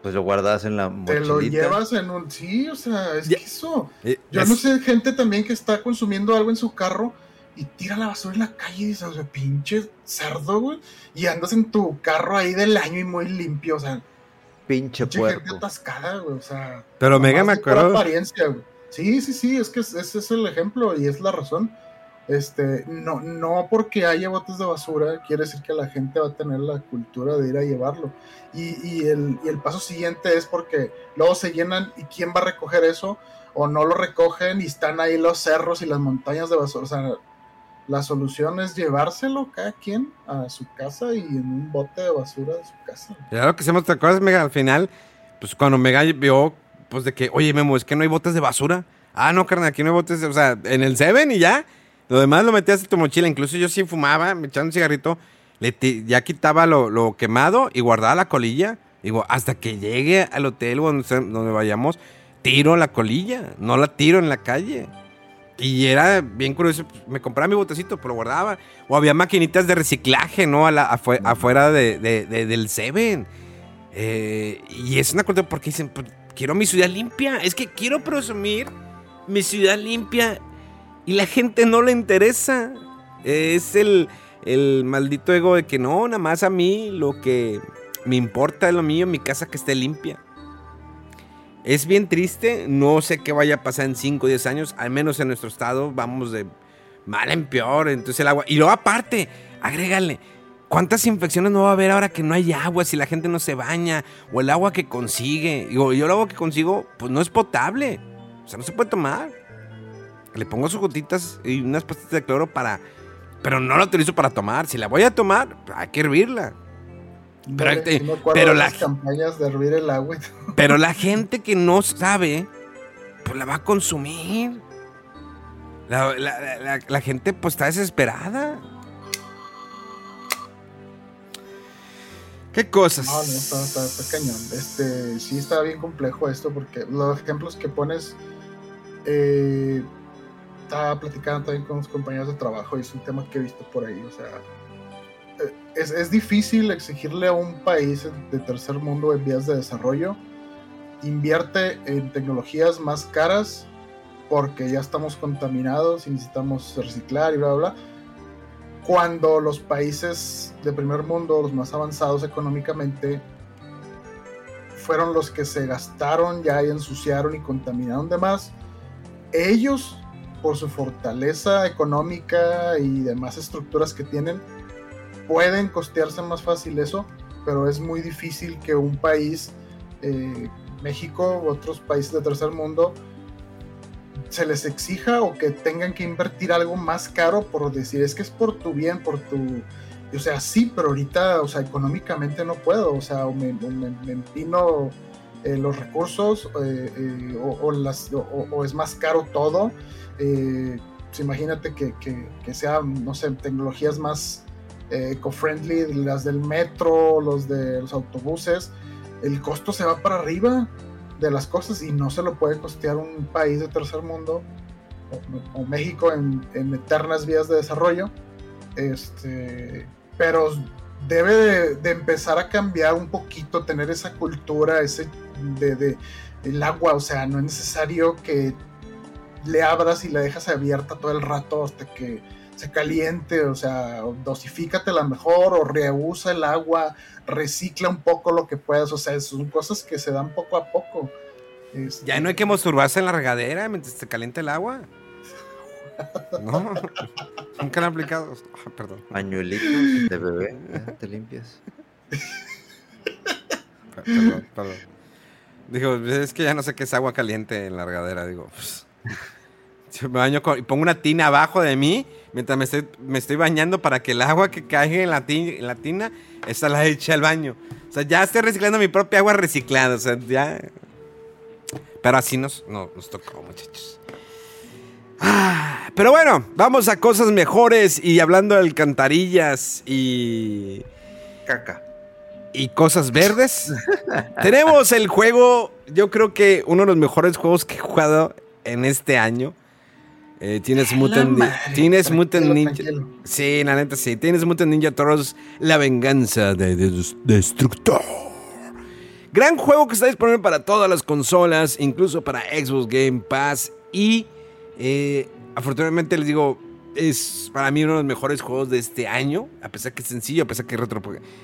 S3: pues lo guardas en la
S2: Te lo
S3: mochilita.
S2: llevas en un... Sí, o sea, es
S1: Ya-
S2: que eso...
S1: Eh,
S2: Yo
S1: es-
S2: no sé, gente también que está consumiendo algo en su carro y tira la basura en la calle y dices, o sea, pinche cerdo, güey. Y andas en tu carro ahí del año y muy limpio, o sea,
S3: Pinche
S2: pinche gente
S3: puerco.
S2: atascada, güey, o sea.
S1: Pero Mega me acuerdo.
S2: apariencia, güey. Sí, sí, sí, es que es- ese es el ejemplo y es la razón. Este, no, no porque haya botes de basura quiere decir que la gente va a tener la cultura de ir a llevarlo. Y, y el, y el paso siguiente es porque luego se llenan y quién va a recoger eso o no lo recogen y están ahí los cerros y las montañas de basura. O sea, la solución es llevárselo cada quien a su casa y en un bote de basura de su casa.
S1: Lo que hacemos, ¿te acuerdas, Mega? Al final, pues cuando Mega vio, pues de que, oye, Memo, es que no hay botes de basura. Ah, no, carnal, aquí no hay botes de, o sea, en el Seven y ya. Lo demás lo metías en tu mochila. Incluso yo sí fumaba, me echaba un cigarrito, ya quitaba lo, lo quemado y guardaba la colilla. Digo, hasta que llegue al hotel o donde, vayamos, tiro la colilla, no la tiro en la calle. Y era bien curioso, pues, me compraba mi botecito, pero lo guardaba. O había maquinitas de reciclaje, ¿no? A la- afue- afuera de, de- de- del Seven. Eh, y es una cosa porque dicen, pues, quiero mi ciudad limpia. Es que quiero presumir mi ciudad limpia y la gente no le interesa. Es el, el maldito ego de que no, nada más a mí lo que me importa es lo mío, mi casa que esté limpia. Es bien triste, no sé qué vaya a pasar en 5 o 10 años, al menos en nuestro estado vamos de mal en peor, entonces el agua... Y luego aparte, agrégale, ¿cuántas infecciones no va a haber ahora que no hay agua si la gente no se baña? O el agua que consigue, Digo, yo el agua que consigo, pues no es potable, o sea, no se puede tomar. Le pongo sus gotitas y unas pastillas de cloro para... Pero no la utilizo para tomar, si la voy a tomar, hay que hervirla. Pero, eh,
S2: me acuerdo
S1: pero
S2: de
S1: la-
S2: las campañas de hervir el agua.
S1: Pero la gente que no sabe, pues la va a consumir. La, la- la- la gente pues está desesperada. ¿Qué cosas?
S2: No, no, está, está, está cañón. Este, sí está bien complejo esto porque los ejemplos que pones, eh, estaba platicando también con los compañeros de trabajo y es un tema que he visto por ahí. O sea, eh, es, es difícil exigirle a un país de tercer mundo en vías de desarrollo invierte en tecnologías más caras porque ya estamos contaminados y necesitamos reciclar y bla, bla, bla cuando los países de primer mundo, los más avanzados económicamente, fueron los que se gastaron ya y ensuciaron y contaminaron de más, ellos, por su fortaleza económica y demás estructuras que tienen, pueden costearse más fácil eso, pero es muy difícil que un país, eh, México u otros países de tercer mundo, se les exija o que tengan que invertir algo más caro por decir es que es por tu bien, por tu... O sea, sí, pero ahorita, o sea, económicamente no puedo, o sea, o me, me- me empino eh, los recursos eh, eh, o, o las, o, o es más caro todo. Eh, pues imagínate que, que, que sean, no sé, tecnologías más eh, eco-friendly, las del metro, los de los autobuses, el costo se va para arriba de las cosas y no se lo puede costear un país de tercer mundo o, México en, en eternas vías de desarrollo. Este, pero debe de, de empezar a cambiar un poquito, tener esa cultura, ese de, de- del agua, o sea, no es necesario que le abras y la dejas abierta todo el rato hasta que se caliente, o sea, dosifícatela mejor o reusa el agua, recicla un poco lo que puedas, o sea, son cosas que se dan poco a poco. Este,
S1: Ya no hay que masturbarse en la regadera mientras se calienta el agua. <laughs> No, <laughs> nunca lo han aplicado. Ah, perdón.
S3: Pañuelitos de bebé, ya te limpias.
S1: Per- Perdón, perdón. Digo, es que ya no sé qué es agua caliente en la regadera. Digo, pues, me baño con- y pongo una tina abajo de mí mientras me estoy, me estoy bañando para que el agua que caiga en la, ti- en la tina, esa la eche al baño. O sea, ya estoy reciclando mi propia agua reciclada. O sea, ya. Pero así nos, no, nos tocó, muchachos. Pero bueno, vamos a cosas mejores y hablando de alcantarillas y
S3: Caca.
S1: Y cosas verdes. <laughs> Tenemos el juego, yo creo que uno de los mejores juegos que he jugado en este año. Eh, tienes Mutant,
S2: madre,
S1: tienes Mutant Ninja.
S2: tranquilo.
S1: Sí, la neta sí. Tienes Mutant Ninja Turtles, la venganza de Des- Destructor. Gran juego que está disponible para todas las consolas, incluso para Xbox Game Pass. Y eh, afortunadamente les digo, es para mí uno de los mejores juegos de este año. A pesar que es sencillo, a pesar que, es retro,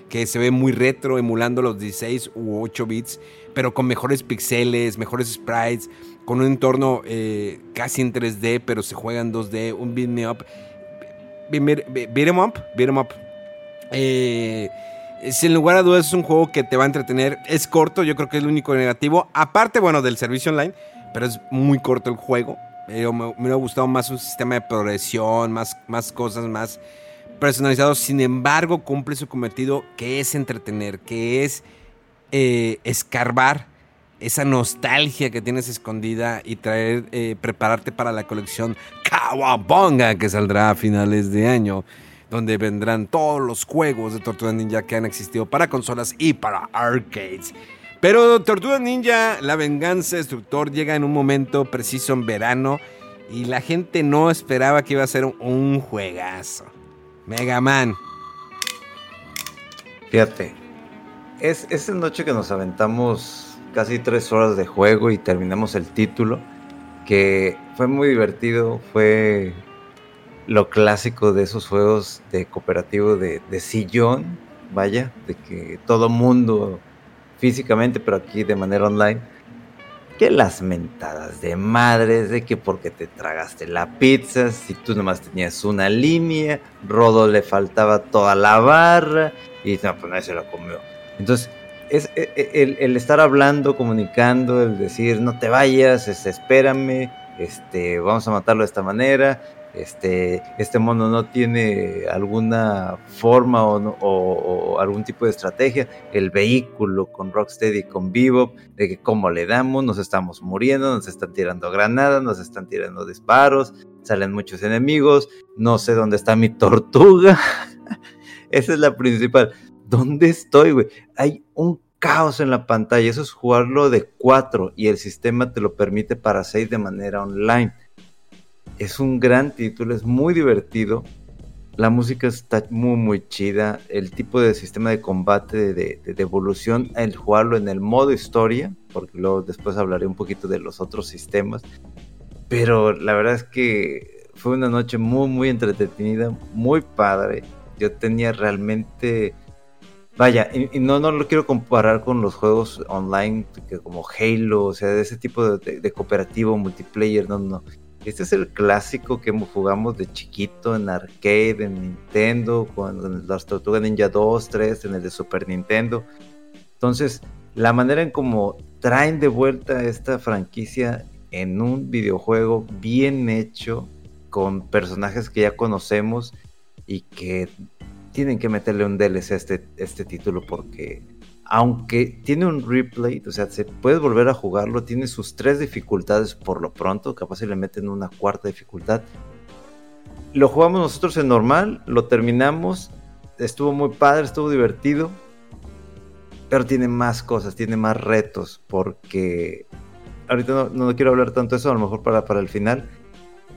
S1: que se ve muy retro, emulando los 16 u 8 bits, pero con mejores pixeles, mejores sprites, con un entorno eh, casi en 3D, pero se juega en 2D, un beat me up. Beat 'em up. Eh, sin lugar a dudas es un juego que te va a entretener. Es corto, yo creo que es lo único negativo. Aparte, bueno, del servicio online, pero es muy corto el juego. Eh, me, me hubiera gustado más un sistema de progresión, más, más cosas, más personalizados. Sin embargo, cumple su cometido que es entretener, que es eh, escarbar esa nostalgia que tienes escondida y traer, eh, prepararte para la colección Kawabonga que saldrá a finales de año, donde vendrán todos los juegos de Tortuga Ninja que han existido para consolas y para arcades. Pero Tortuga Ninja, la venganza destructor, llega en un momento preciso en verano y la gente no esperaba que iba a ser un, juegazo. Mega Man.
S3: Fíjate, es esa noche que nos aventamos casi tres horas de juego y terminamos el título, que fue muy divertido, fue lo clásico de esos juegos de cooperativo de sillón, vaya, de que todo mundo físicamente, pero aquí de manera online, que las mentadas de madres, de que porque te tragaste la pizza, si tú nomás tenías una línea, Rodo le faltaba toda la barra, y no, pues nadie se la comió. Entonces, es e- e- el, estar hablando, comunicando, el decir no te vayas, espérame, este, vamos a matarlo de esta manera. Este, este mono no tiene alguna forma o, algún tipo de estrategia, el vehículo con Rocksteady con Bebop, de que cómo le damos, nos estamos muriendo, nos están tirando granadas, nos están tirando disparos, salen muchos enemigos, no sé dónde está mi tortuga, <laughs> esa es la principal, ¿dónde estoy, güey? Hay un caos en la pantalla, eso es jugarlo de 4 y el sistema te lo permite para 6 de manera online es un gran título, es muy divertido. La música está muy, muy chida. El tipo de sistema de combate, de, evolución, el jugarlo en el modo historia, porque luego después hablaré un poquito de los otros sistemas. Pero la verdad es que fue una noche muy, muy entretenida, muy padre. Yo tenía realmente. Vaya, y, no, no lo quiero comparar con los juegos online que como Halo, o sea, de ese tipo de, de cooperativo, multiplayer, no, no. Este es el clásico que jugamos de chiquito en arcade, en Nintendo, con las Tortugas Ninja 2, 3, en el de Super Nintendo. Entonces, la manera en cómo traen de vuelta esta franquicia en un videojuego bien hecho, con personajes que ya conocemos y que tienen que meterle un DLC a este, este título porque aunque tiene un replay, o sea, se puede volver a jugarlo, tiene sus tres dificultades por lo pronto, capaz si le meten una cuarta dificultad. Lo jugamos nosotros en normal, lo terminamos, estuvo muy padre, estuvo divertido, pero tiene más cosas, tiene más retos, porque ahorita no, quiero hablar tanto de eso, a lo mejor para, para el final,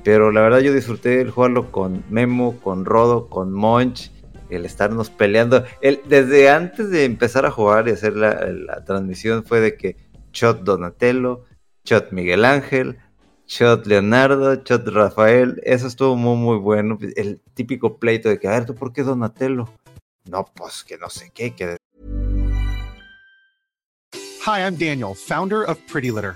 S3: pero la verdad yo disfruté el jugarlo con Memo, con Rodo, con Monch, el estarnos peleando. El, desde antes de empezar a jugar y hacer la, transmisión fue de que shot Donatello, shot Miguel Ángel, shot Leonardo, shot Rafael. Eso estuvo muy, muy bueno. El típico pleito de que, a ver, ¿tú por qué Donatello? No, pues que no sé qué, que
S4: Hi, I'm Daniel, founder of Pretty Litter.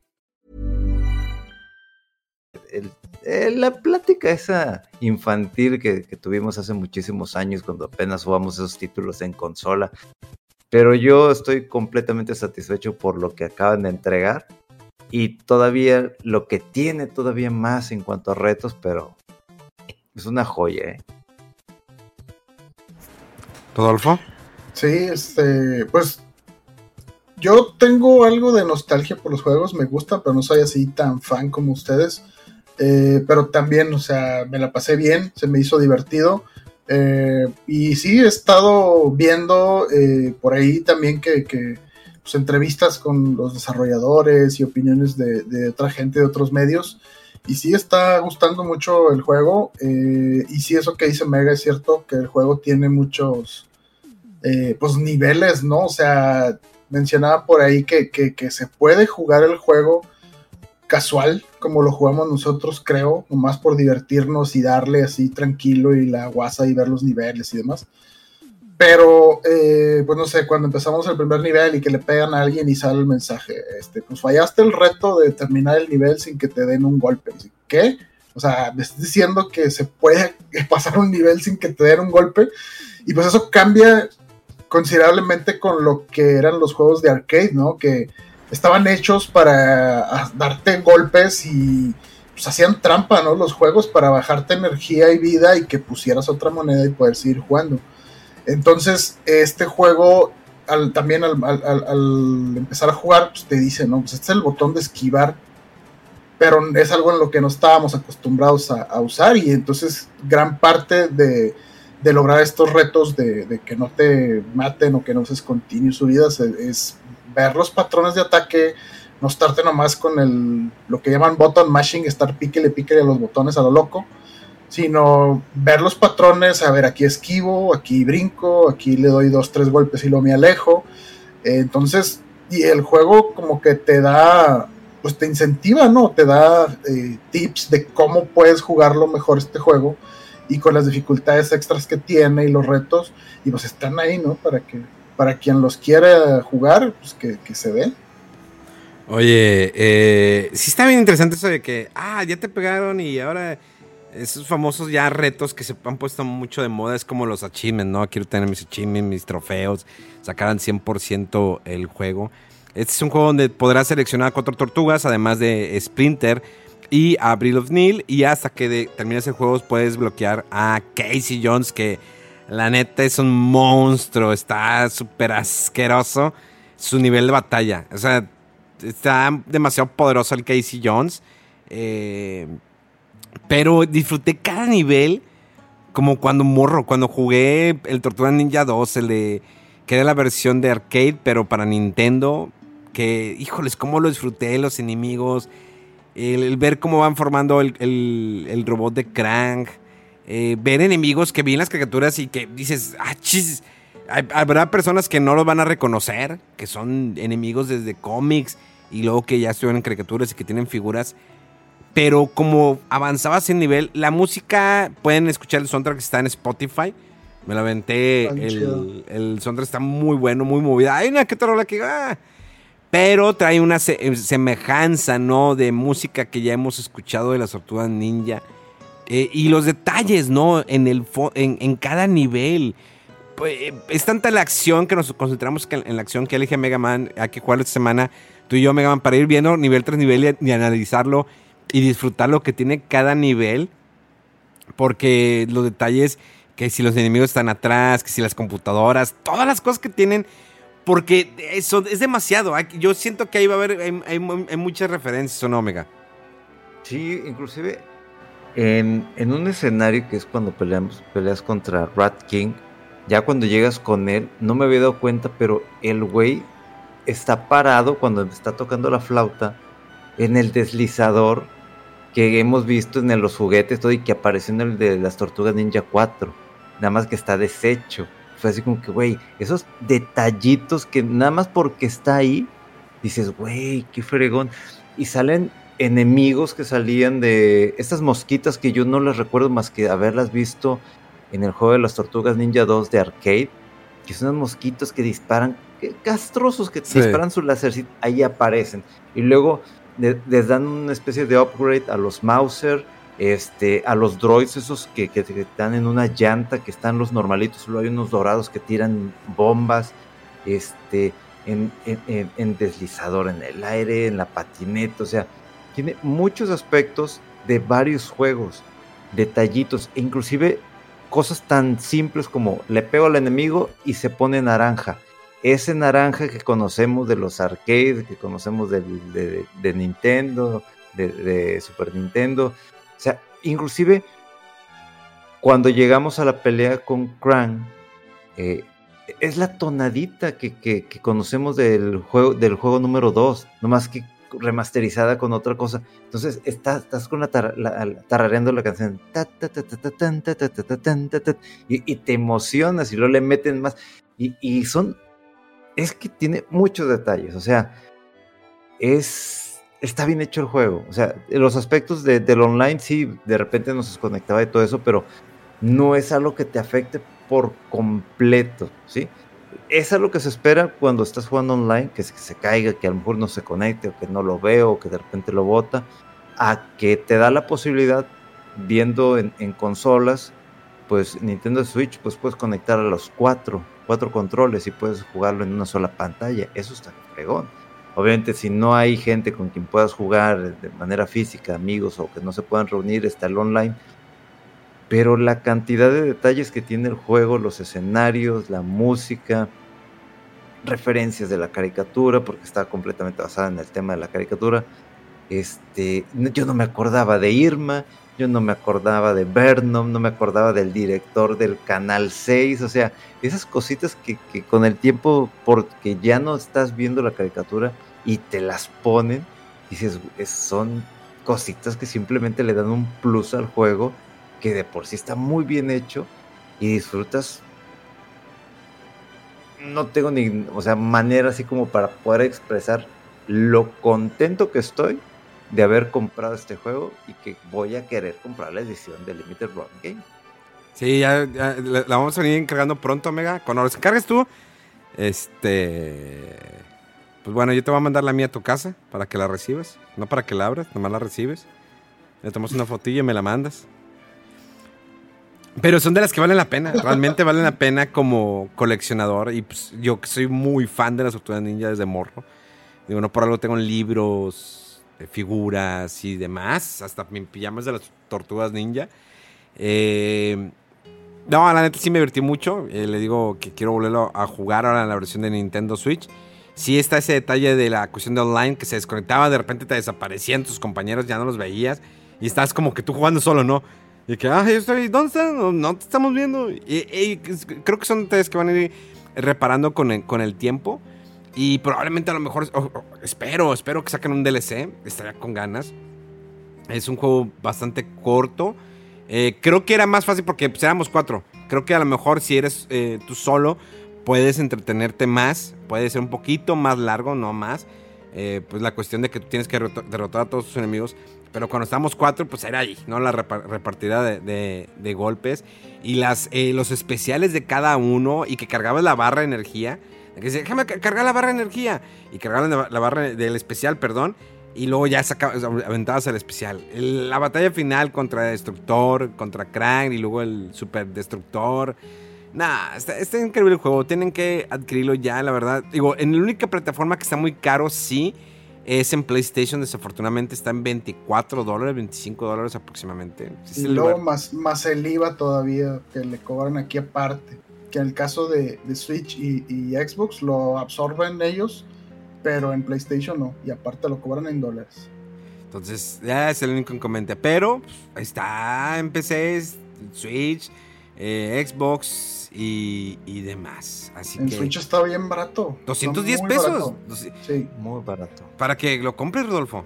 S3: La plática esa infantil que, tuvimos hace muchísimos años cuando apenas jugamos esos títulos en consola. Pero yo estoy completamente satisfecho por lo que acaban de entregar y todavía lo que tiene todavía más en cuanto a retos, pero es una joya, ¿eh?
S1: ¿Rodolfo?
S2: Sí, este, pues yo tengo algo de nostalgia por los juegos, me gusta, pero no soy así tan fan como ustedes. Eh, pero también, o sea, me la pasé bien, se me hizo divertido. Eh, y sí, he estado viendo eh, por ahí también que, pues, entrevistas con los desarrolladores y opiniones de, otra gente de otros medios. Y sí está gustando mucho el juego. y sí, eso que dice Mega es cierto, que el juego tiene muchos pues niveles, ¿no? O sea, mencionaba por ahí que, que se puede jugar el juego casual, como lo jugamos nosotros, creo, nomás por divertirnos y darle así tranquilo y la guasa y ver los niveles y demás. Pero, eh, pues no sé, cuando empezamos el primer nivel y que le pegan a alguien y sale el mensaje, este, pues fallaste el reto de terminar el nivel sin que te den un golpe. ¿Qué? O sea, me estás diciendo que se puede <laughs> pasar un nivel sin que te den un golpe. Y pues eso cambia considerablemente con lo que eran los juegos de arcade, ¿no? Que estaban hechos para ah, darte golpes y pues hacían trampa, ¿no? Los juegos para bajarte energía y vida y que pusieras otra moneda y poder seguir jugando. Entonces, este juego, al, también al, empezar a jugar, pues te dice, ¿no? Pues este es el botón de esquivar, pero es algo en lo que no estábamos acostumbrados a, usar y entonces gran parte de, lograr estos retos de, que no te maten o que no uses continuo subidas es, es ver los patrones de ataque, no estarte nomás con el, lo que llaman button mashing, estar píquele, píquele a los botones a lo loco, sino ver los patrones, a ver, aquí esquivo, aquí brinco, aquí le doy dos, tres golpes y lo me alejo. entonces, y el juego como que te da, pues te incentiva, ¿no? Te da eh, tips de cómo puedes jugarlo mejor este juego. y con las dificultades extras que tiene y los retos, y pues están ahí, ¿no? Para que para quien los quiera jugar, pues que, se ve.
S1: Oye, eh, sí está bien interesante eso de que, ah, ya te pegaron y ahora esos famosos ya retos que se han puesto mucho de moda es como los achievements, ¿no? Quiero tener mis achievements, mis trofeos, sacaran 100% el juego. Este es un juego donde podrás seleccionar cuatro tortugas, además de Splinter y a Brill of Neil. Y hasta que termines el juego puedes bloquear a Casey Jones, que la neta es un monstruo, está súper asqueroso su nivel de batalla. O sea, está demasiado poderoso el Casey Jones. Eh, pero disfruté cada nivel como cuando morro, cuando jugué el Tortuga Ninja 2, el de que era la versión de arcade, pero para Nintendo, que híjoles, cómo lo disfruté, los enemigos, el, ver cómo van formando el, robot de Crank, eh, ver enemigos que vi en las caricaturas y que dices, ah, chis, habrá personas que no los van a reconocer, que son enemigos desde cómics y luego que ya estuvieron en caricaturas y que tienen figuras pero como avanzabas en nivel, la música, pueden escuchar el soundtrack que está en Spotify. Me la aventé, el, el, soundtrack está muy bueno, muy movida. Hay una que otra rola que... Ah, pero trae una eh, semejanza, ¿no? De música que ya hemos escuchado de las tortugas ninja. Eh, y los detalles, ¿no? En, el en, cada nivel. Pues, eh, es tanta la acción que nos concentramos en la acción que elige Mega Man. Hay que jugarlo esta semana, tú y yo, Mega Man, para ir viendo nivel tras nivel y analizarlo y disfrutar lo que tiene cada nivel. Porque los detalles, que si los enemigos están atrás, que si las computadoras, todas las cosas que tienen. Porque eso es demasiado. Yo siento que ahí va a haber hay, muchas referencias, ¿o Omega?
S3: Sí, inclusive en, un escenario que es cuando peleamos, peleas contra Rat King, ya cuando llegas con él, no me había dado cuenta, pero el güey está parado cuando está tocando la flauta en el deslizador que hemos visto en los juguetes todo y que apareció en el de las Tortugas Ninja 4. Nada más que está deshecho. Fue así como que, güey, esos detallitos que nada más porque está ahí, dices, güey, qué fregón. Y salen enemigos que salían de estas mosquitas que yo no les recuerdo más que haberlas visto en el juego de las Tortugas Ninja 2 de arcade, que son unos mosquitos que disparan, castrosos que disparan su láser, ahí aparecen. Y luego les dan una especie de upgrade a los Mauser, este, a los droids esos que, que, están en una llanta, que están los normalitos, solo hay unos dorados que tiran bombas, este, en, en, deslizador en el aire, en la patineta, o sea, tiene muchos aspectos de varios juegos, detallitos, e inclusive cosas tan simples como le pego al enemigo y se pone naranja ese naranja que conocemos de los arcades, que conocemos de, Nintendo, de, Super Nintendo. O sea, inclusive cuando llegamos a la pelea con Krang, eh, es la tonadita que, conocemos del juego, del juego número 2, nomás que remasterizada con otra cosa. Entonces estás, estás con la, tarareando la canción y, te emocionas y luego le meten más. Y, y son es que tiene muchos detalles, o sea, es, está bien hecho el juego, o sea, los aspectos de, del online sí, de repente nos desconectaba de todo eso, pero no es algo que te afecte por completo, ¿sí? Es algo que se espera cuando estás jugando online, que se, caiga, que a lo mejor no se conecte, o que no lo veo, o que de repente lo bota, a que te da la posibilidad, viendo en, en consolas, pues Nintendo Switch, pues puedes conectar a los cuatro cuatro controles y puedes jugarlo en una sola pantalla. Eso está fregón. Obviamente, si no hay gente con quien puedas jugar de manera física, amigos o que no se puedan reunir, está el online. Pero la cantidad de detalles que tiene el juego, los escenarios, la música, referencias de la caricatura, porque está completamente basada en el tema de la caricatura. Este, yo no me acordaba de Irma, yo no me acordaba de Vernon, no me acordaba del director del Canal 6, o sea, esas cositas que, con el tiempo, porque ya no estás viendo la caricatura y te las ponen, dices, son cositas que simplemente le dan un plus al juego, que de por sí está muy bien hecho y disfrutas. No tengo ni, o sea, manera así como para poder expresar lo contento que estoy de haber comprado este juego y que voy a querer comprar la edición de Limited Run Game.
S1: Sí, ya, la, vamos a venir encargando pronto, Mega. Cuando los encargues tú, este. Pues bueno, yo te voy a mandar la mía a tu casa para que la recibas. No para que la abras, nomás la recibes. Le tomas una fotillo y me la mandas. Pero son de las que valen la pena. Realmente valen la pena como coleccionador. Y pues, yo que soy muy fan de las tortugas ninja desde morro. Digo, no por algo tengo libros, eh, figuras y demás. Hasta mis pijamas de las tortugas ninja. Eh, no, la neta sí me divertí mucho. Eh, le digo que quiero volverlo a jugar ahora en la versión de Nintendo Switch. Sí está ese detalle de la cuestión de online que se desconectaba, de repente te desaparecían tus compañeros, ya no los veías. Y estás como que tú jugando solo, ¿no? Y que, ah, yo estoy, ¿dónde están? No, te estamos viendo. Y, creo que son detalles que van a ir reparando con el, con el tiempo. Y probablemente a lo mejor, espero, espero que saquen un DLC. Estaría con ganas. Es un juego bastante corto. Eh, creo que era más fácil porque pues, éramos cuatro. Creo que a lo mejor si eres eh, tú solo, puedes entretenerte más. Puede ser un poquito más largo, no más. Eh, pues la cuestión de que tú tienes que derrotar a todos tus enemigos. Pero cuando estábamos cuatro, pues era ahí, ¿no? La repartida de, golpes. Y las, eh, los especiales de cada uno. Y que cargabas la barra de energía. Que decía, déjame cargar la barra de energía. Y cargabas la, barra del especial, perdón. Y luego ya sacabas, aventabas el especial. La batalla final contra Destructor, contra Krang y luego el Super Destructor. Nah, está, está, increíble el juego. Tienen que adquirirlo ya, la verdad. Digo, en la única plataforma que está muy caro, sí, es en PlayStation. Desafortunadamente está en 24 dólares, 25 dólares aproximadamente.
S2: Y luego más, más el IVA todavía que le cobran aquí aparte. Que en el caso de, de Switch y, y Xbox lo absorben ellos pero en PlayStation no, y aparte lo cobran en dólares.
S1: Entonces, ya es el único inconveniente. Pero pues, está en PC, Switch, eh, Xbox y, y, demás. Así
S2: en
S1: que,
S2: Switch está bien barato.
S1: 210 pesos.
S2: Barato. Sí.
S3: Muy barato.
S1: Para que lo compres, Rodolfo.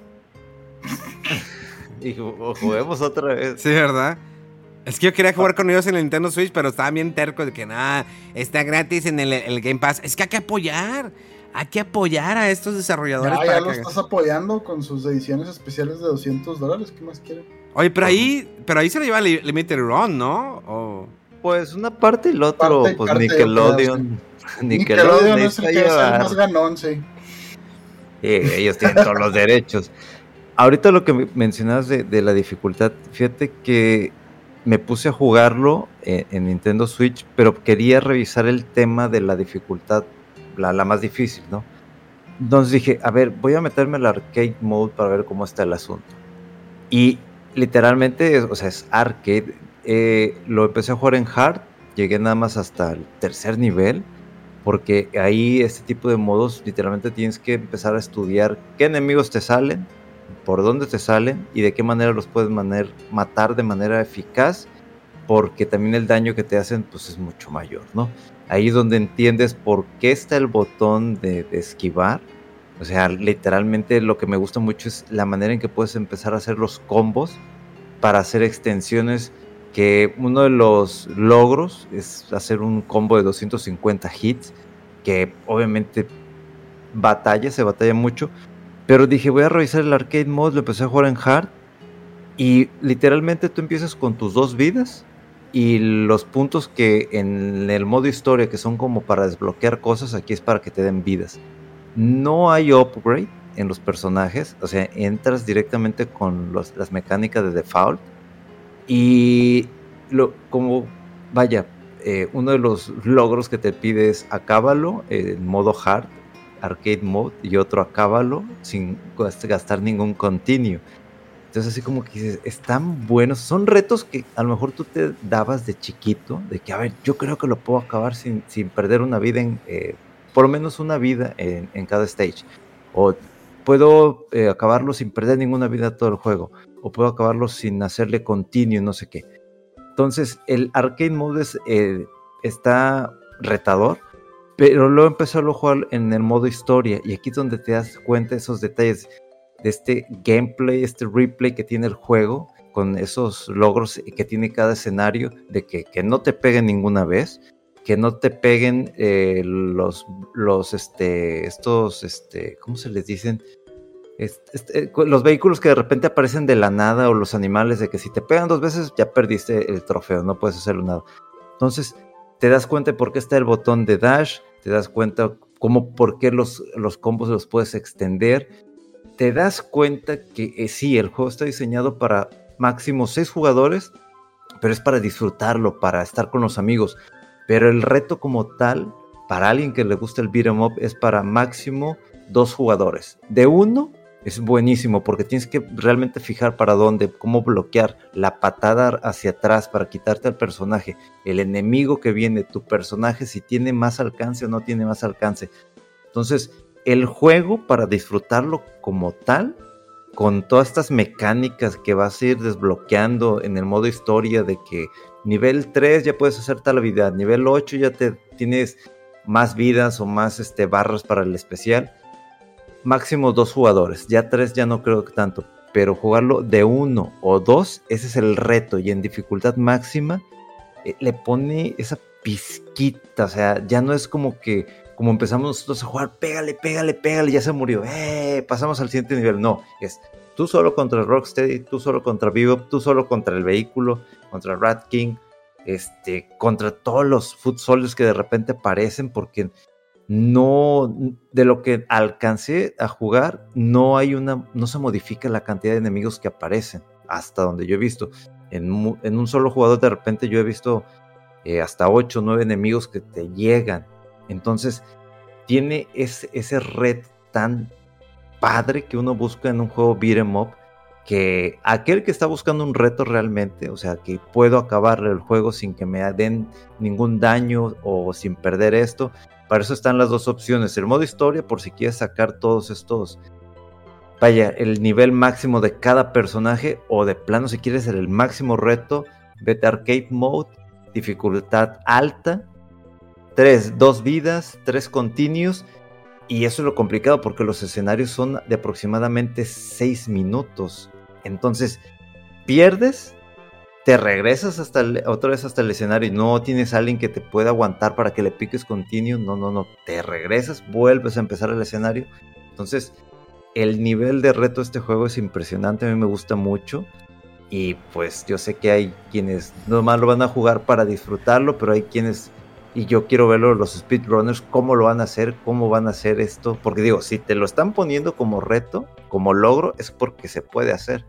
S1: <laughs>
S3: y juguemos otra vez.
S1: Sí, ¿verdad? Es que yo quería jugar con ellos en el Nintendo Switch, pero estaban bien tercos de que nada, está gratis en el, el Game Pass. Es que hay que apoyar hay que apoyar a estos desarrolladores.
S2: Ya, ya lo que... estás apoyando con sus ediciones especiales de 200 dólares. ¿Qué más quieren?
S1: Oye, pero ahí, pero ahí se lo lleva Limited Run, ¿no? O...
S3: Pues una parte y el otro, parte, pues parte <laughs> Nickelodeon.
S2: Nickelodeon. Nickelodeon es el que es el más ganón, sí.
S3: ellos tienen todos los derechos. Ahorita lo que mencionabas de, de, la dificultad, fíjate que me puse a jugarlo en, en Nintendo Switch, pero quería revisar el tema de la dificultad la, la, más difícil, ¿no? Entonces dije, a ver, voy a meterme el arcade mode para ver cómo está el asunto. Y literalmente, o sea, es arcade. Eh, lo empecé a jugar en hard, llegué nada más hasta el tercer nivel, porque ahí este tipo de modos literalmente tienes que empezar a estudiar qué enemigos te salen, por dónde te salen y de qué manera los puedes matar de manera eficaz, porque también el daño que te hacen pues es mucho mayor, ¿no? ahí donde entiendes por qué está el botón de, de, esquivar. O sea, literalmente lo que me gusta mucho es la manera en que puedes empezar a hacer los combos para hacer extensiones. Que uno de los logros es hacer un combo de 250 hits, que obviamente batalla, se batalla mucho. Pero dije, voy a revisar el arcade mode, lo empecé a jugar en hard. Y literalmente tú empiezas con tus dos vidas y los puntos que en el modo historia, que son como para desbloquear cosas, aquí es para que te den vidas. No hay upgrade en los personajes, o sea, entras directamente con las mecánicas de default. Y lo, como, vaya, eh, uno de los logros que te pide es acábalo en modo hard, arcade mode, y otro acábalo sin gastar ningún continuo. Entonces así como que dices, están buenos, son retos que a lo mejor tú te dabas de chiquito, de que, a ver, yo creo que lo puedo acabar sin, sin perder una vida, en, eh, por lo menos una vida en, en cada stage. O puedo eh, acabarlo sin perder ninguna vida todo el juego. O puedo acabarlo sin hacerle continuo, no sé qué. Entonces el arcade mode eh, está retador, pero luego empezó a jugar en el modo historia y aquí es donde te das cuenta esos detalles de este gameplay, este replay que tiene el juego, con esos logros que tiene cada escenario, de que, que no te peguen ninguna vez, que no te peguen eh, los, los, este, estos, este, ¿cómo se les dicen? Este, los vehículos que de repente aparecen de la nada o los animales de que si te pegan dos veces ya perdiste el trofeo, no puedes hacerlo nada. Entonces te das cuenta por qué está el botón de dash, te das cuenta cómo, por qué los, los combos los puedes extender. Te das cuenta que eh, sí, el juego está diseñado para máximo seis jugadores, pero es para disfrutarlo, para estar con los amigos. Pero el reto como tal, para alguien que le gusta el beat'em up, es para máximo dos jugadores. De uno es buenísimo porque tienes que realmente fijar para dónde, cómo bloquear la patada hacia atrás para quitarte al personaje, el enemigo que viene, tu personaje, si tiene más alcance o no tiene más alcance. Entonces, el juego para disfrutarlo como tal, con todas estas mecánicas que vas a ir desbloqueando en el modo historia de que nivel 3 ya puedes hacer tal habilidad, nivel 8 ya te tienes más vidas o más este, barras para el especial máximo dos jugadores. Ya tres ya no creo que tanto. Pero jugarlo de uno o dos, ese es el reto. Y en dificultad máxima eh, le pone esa pizquita. O sea, ya no es como que como empezamos nosotros a jugar, pégale, pégale, pégale, ya se murió. Eh, pasamos al siguiente nivel. No, es tú solo contra Rocksteady, tú solo contra Bebop, tú solo contra el vehículo, contra Rat King, este, contra todos los foot que de repente aparecen porque no, de lo que alcancé a jugar, no hay una, no se modifica la cantidad de enemigos que aparecen, hasta donde yo he visto. En, un solo jugador de repente yo he visto eh, hasta 8 o 9 enemigos que te llegan. Entonces, tiene ese, ese red tan padre que uno busca en un juego beat'em up, que aquel que está buscando un reto realmente, o sea, que puedo acabar el juego sin que me den ningún daño o sin perder esto, para eso están las dos opciones. El modo historia, por si quieres sacar todos estos. Vaya, el nivel máximo de cada personaje. O de plano, si quieres el máximo reto, vete arcade mode, dificultad alta. Tres, dos vidas, tres continuos. Y eso es lo complicado porque los escenarios son de aproximadamente seis minutos. Entonces, pierdes te regresas hasta otra vez hasta el escenario y no tienes a alguien que te pueda aguantar para que le piques continuo, no, no, no, te regresas, vuelves a empezar el escenario. Entonces, el nivel de reto de este juego es impresionante, a mí me gusta mucho. Y pues yo sé que hay quienes nomás lo van a jugar para disfrutarlo, pero hay quienes, y yo quiero verlo, los speedrunners, cómo lo van a hacer, cómo van a hacer esto. Porque digo, si te lo están poniendo como reto, como logro, es porque se puede hacer.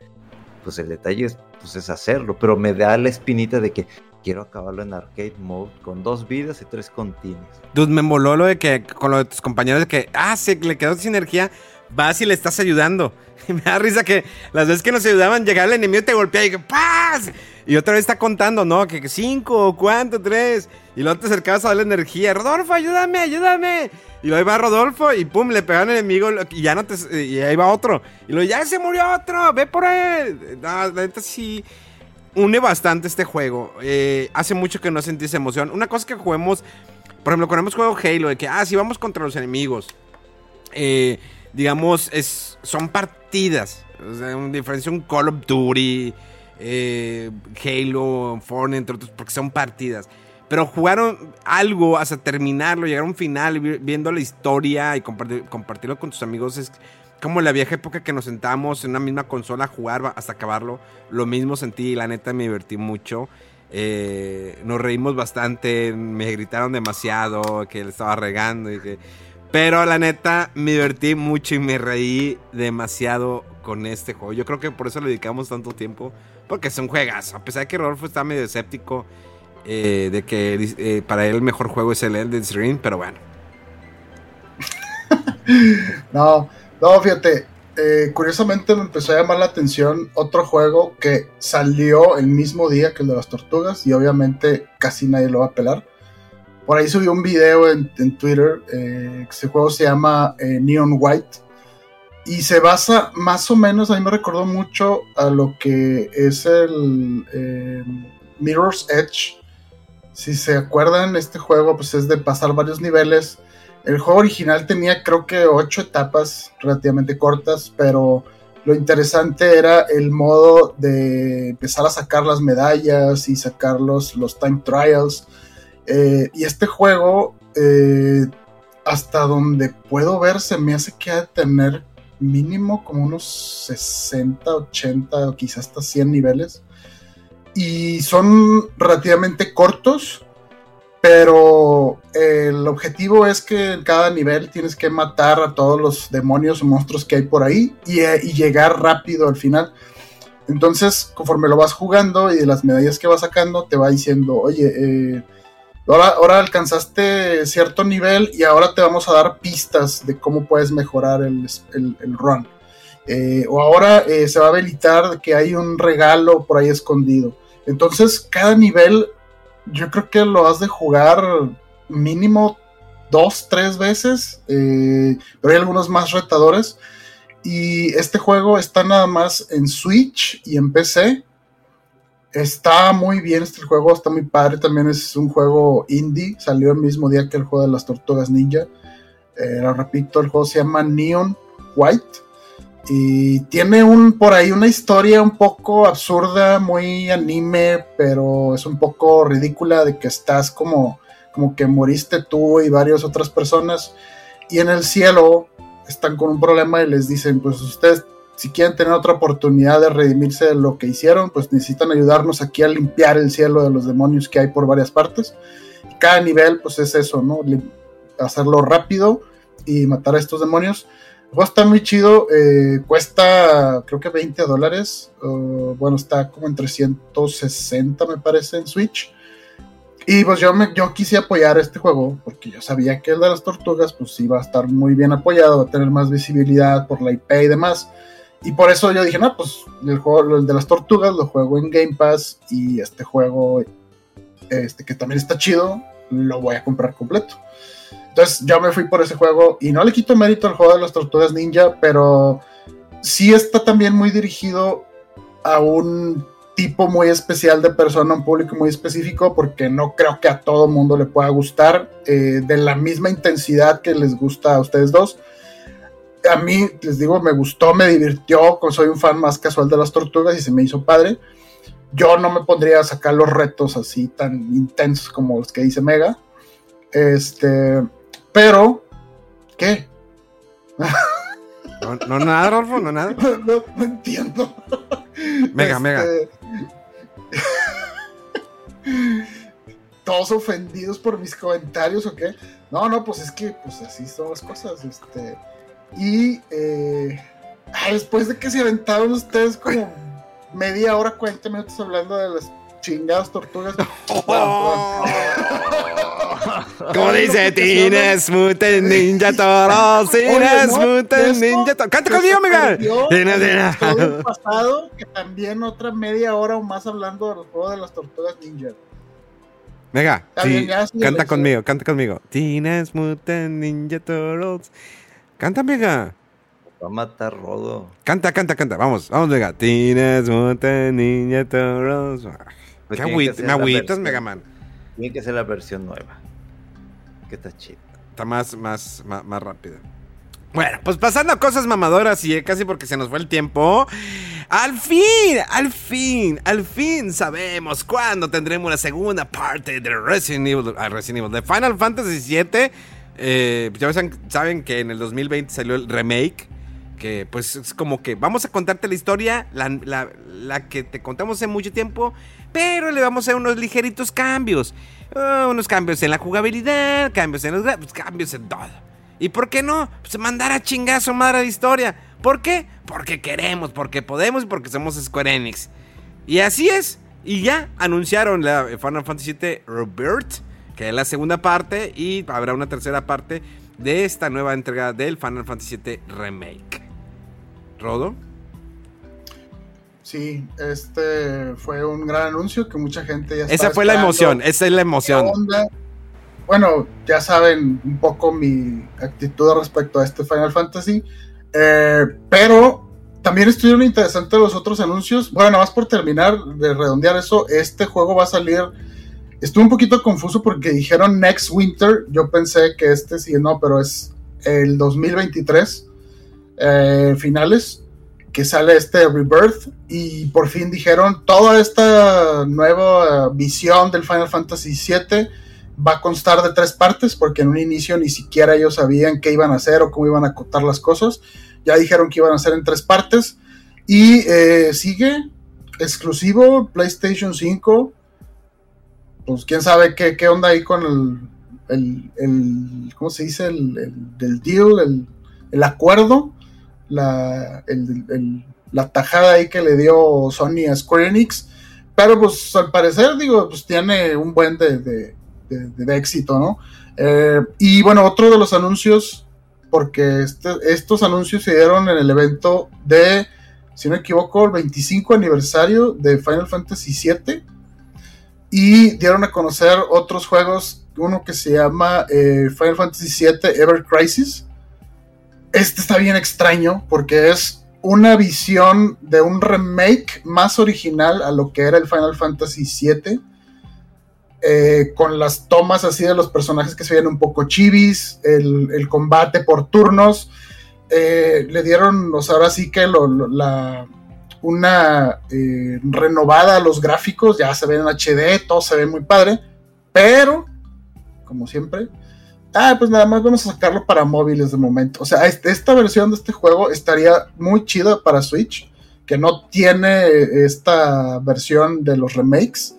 S3: Pues el detalle es pues es hacerlo, pero me da la espinita de que quiero acabarlo en arcade mode con dos vidas y tres continuos.
S1: Dude, me moló lo de que con lo de tus compañeros de que, ah, se le quedó sin energía, vas y le estás ayudando. <laughs> Y me da risa que las veces que nos ayudaban, llegaba el enemigo y te golpeaba y que ¡paz! Y otra vez está contando, ¿no? Que cinco, ¿cuánto? Tres. Y luego te acercabas a darle energía. Rodolfo, ayúdame, ayúdame. Y luego iba Rodolfo y pum, le pegaban al enemigo y ya no te. Y ahí va otro. Y luego ya se murió otro, ve por él. No, la neta sí. Une bastante este juego. Eh, hace mucho que no sentí esa emoción. Una cosa que juguemos. Por ejemplo, cuando hemos jugado Halo, de que, ah, sí, vamos contra los enemigos. Eh, digamos, es, son partidas. O sea, una diferencia un Call of Duty, eh, Halo, Fortnite, entre otros, porque son partidas. Pero jugaron algo hasta terminarlo, llegar a un final, viendo la historia y compartirlo con tus amigos. Es como la vieja época que nos sentábamos en una misma consola a jugar hasta acabarlo. Lo mismo sentí y la neta me divertí mucho. Eh, nos reímos bastante, me gritaron demasiado, que le estaba regando. Y que... Pero la neta me divertí mucho y me reí demasiado con este juego. Yo creo que por eso le dedicamos tanto tiempo, porque es un juegazo. A pesar de que Rodolfo está medio escéptico eh, de que eh, para él el mejor juego es el Elden Ring, pero bueno. <laughs>
S2: no, no, fíjate, eh, curiosamente me empezó a llamar la atención otro juego que salió el mismo día que el de las tortugas y obviamente casi nadie lo va a pelar. Por ahí subió un video en, Twitter, ese juego se llama Neon White y se basa más o menos, a mí me recordó mucho a lo que es el Mirror's Edge si se acuerdan, este juego pues es de pasar varios niveles. El juego original tenía creo que ocho etapas relativamente cortas, pero lo interesante era el modo de empezar a sacar las medallas y sacar los, time trials. Eh, y este juego, eh, hasta donde puedo ver, se me hace que ha de tener mínimo como unos 60, 80 o quizás hasta 100 niveles. Y son relativamente cortos, pero el objetivo es que en cada nivel tienes que matar a todos los demonios o monstruos que hay por ahí y, y llegar rápido al final. Entonces, conforme lo vas jugando y de las medallas que vas sacando, te va diciendo, oye, eh, ahora, alcanzaste cierto nivel y ahora te vamos a dar pistas de cómo puedes mejorar el, run. Eh, o ahora eh, se va a habilitar que hay un regalo por ahí escondido. Entonces, cada nivel, yo creo que lo has de jugar mínimo dos, tres veces, pero hay algunos más retadores. Y este juego está nada más en Switch y en PC. Está muy bien este juego, está muy padre. También es un juego indie. Salió el mismo día que el juego de las tortugas ninja. Eh, lo repito, el juego se llama Neon White. Y tiene un por ahí una historia un poco absurda, muy anime, pero es un poco ridícula de que estás como, como que moriste tú y varias otras personas. Y en el cielo están con un problema y les dicen, pues ustedes si quieren tener otra oportunidad de redimirse de lo que hicieron, pues necesitan ayudarnos aquí a limpiar el cielo de los demonios que hay por varias partes. Cada nivel, pues es eso, ¿no? Hacerlo rápido y matar a estos demonios. El juego está muy chido, eh, cuesta creo que 20 dólares, bueno, está como en 360 me parece en Switch. Y pues yo, me, yo quise apoyar este juego porque yo sabía que el de las tortugas pues iba a estar muy bien apoyado, va a tener más visibilidad por la IP y demás. Y por eso yo dije, no, pues el juego el de las tortugas lo juego en Game Pass y este juego, este que también está chido, lo voy a comprar completo. Entonces yo me fui por ese juego y no le quito mérito al juego de las tortugas ninja, pero sí está también muy dirigido a un tipo muy especial de persona, un público muy específico, porque no creo que a todo mundo le pueda gustar eh, de la misma intensidad que les gusta a ustedes dos. A mí, les digo, me gustó, me divirtió, soy un fan más casual de las tortugas y se me hizo padre. Yo no me pondría a sacar los retos así tan intensos como los que dice Mega. Este, pero, ¿qué?
S1: No, no nada, Rolfo, no nada. <laughs>
S2: No, no entiendo.
S1: Mega, mega. Este, <laughs>
S2: Todos ofendidos por mis comentarios o qué. No, no, pues es que pues así son las cosas. Este. Y eh, después de que se aventaron ustedes como media hora, 40 minutos hablando de las chingadas tortugas. <laughs>
S1: Como dice Tines Mutant Ninja Toro, Tines Mutant Ninja Toro. Canta conmigo, amiga.
S2: El pasado, que también otra media hora o más hablando del juego de las tortugas ninja.
S1: Mega, sí, canta conmigo, canta conmigo. Tines Mutant Ninja Turtles. Canta, Mega.
S3: Va a matar Rodo.
S1: Canta, canta, canta. Vamos, vamos, Mega. Tines Mutant Ninja Turtles. Pues me agüitas, Mega Man.
S3: Tiene que ser la versión nueva. Que está chido.
S1: Está más, más, más, rápido. Bueno, pues pasando a cosas mamadoras y casi porque se nos fue el tiempo. Al fin, al fin, al fin sabemos cuándo tendremos la segunda parte de Resident Evil, ah, Resident Evil de Final Fantasy VII. Eh, ya saben que en el 2020 salió el remake. Que pues es como que vamos a contarte la historia, la, la que te contamos hace mucho tiempo, pero le vamos a hacer unos ligeritos cambios. Uh, unos cambios en la jugabilidad, cambios en los pues, cambios en todo. ¿Y por qué no? Pues mandar a chingazo madre de historia. ¿Por qué? Porque queremos, porque podemos y porque somos Square Enix. Y así es. Y ya anunciaron la Final Fantasy VII Rebirth, que es la segunda parte, y habrá una tercera parte de esta nueva entrega del Final Fantasy VII Remake. ¿Rodo?
S2: Sí, este fue un gran anuncio que mucha gente ya
S1: Esa fue la emoción, esa es la emoción.
S2: Bueno, ya saben un poco mi actitud respecto a este Final Fantasy, eh, pero también estuvieron interesantes los otros anuncios. Bueno, nada más por terminar de redondear eso, este juego va a salir. Estuve un poquito confuso porque dijeron next winter. Yo pensé que este sí, no, pero es el 2023 eh, finales que sale este Rebirth y por fin dijeron toda esta nueva visión del Final Fantasy VII va a constar de tres partes porque en un inicio ni siquiera ellos sabían qué iban a hacer o cómo iban a acotar las cosas Ya dijeron que iban a ser en tres partes. Y eh, sigue exclusivo PlayStation 5. Pues quién sabe qué, qué onda ahí con el, el, ¿cómo se dice? El, el deal, el, el acuerdo, la, la tajada ahí que le dio Sony a Square Enix. Pero pues al parecer, digo, pues tiene un buen de, de, éxito, ¿no? Eh, y bueno, otro de los anuncios, porque este, estos anuncios se dieron en el evento de, si no me equivoco, el 25 aniversario de Final Fantasy VII. Y dieron a conocer otros juegos, uno que se llama eh, Final Fantasy VII Ever Crisis. Este está bien extraño porque es una visión de un remake más original a lo que era el Final Fantasy VII. Eh, con las tomas así de los personajes que se veían un poco chivis, el, combate por turnos. Eh, le dieron, o sea, ahora sí que la, una eh, renovada a los gráficos, ya se ven en HD, todo se ve muy padre, pero, como siempre, ah, pues nada más vamos a sacarlo para móviles de momento. O sea, esta versión de este juego estaría muy chida para Switch, que no tiene esta versión de los remakes,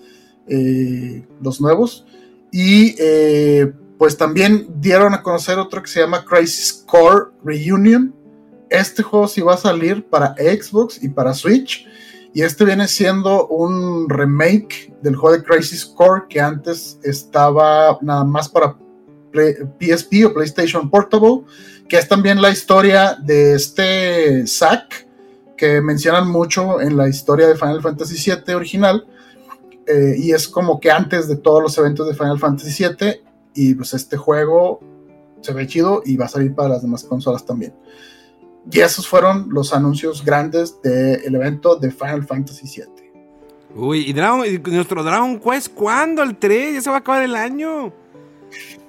S2: eh, los nuevos. Y eh, pues también dieron a conocer otro que se llama Crisis Core Reunion. Este juego sí va a salir para Xbox y para Switch. Y este viene siendo un remake del juego de Crisis Core que antes estaba nada más para PSP o PlayStation Portable, que es también la historia de este Zack, que mencionan mucho en la historia de Final Fantasy VII original, eh, y es como que antes de todos los eventos de Final Fantasy VII, y pues este juego se ve chido y va a salir para las demás consolas también. Y esos fueron los anuncios grandes del evento de Final Fantasy VII.
S1: Uy, ¿y, nuestro Dragon Quest cuándo? ¿El 3? Ya se va a acabar el año.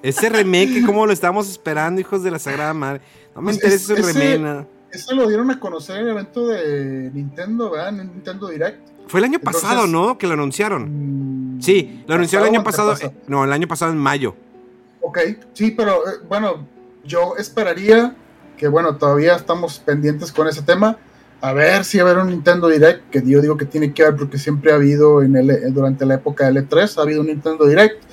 S1: Ese remake, ¿cómo lo estamos esperando, hijos de la Sagrada Madre? No me pues interesa ese remake.
S2: Ese lo dieron a conocer en el evento de Nintendo, ¿verdad? En Nintendo Direct.
S1: Fue el año pasado, ¿no? Que lo anunciaron. Mm, sí, lo anunciaron el año pasado. no, el año pasado en mayo.
S2: Ok, sí, pero eh, bueno, yo esperaría que, bueno, todavía estamos pendientes con ese tema. A ver si a haber un Nintendo Direct, que yo digo que tiene que haber porque siempre ha habido en el, durante la época de L3, ha habido un Nintendo Direct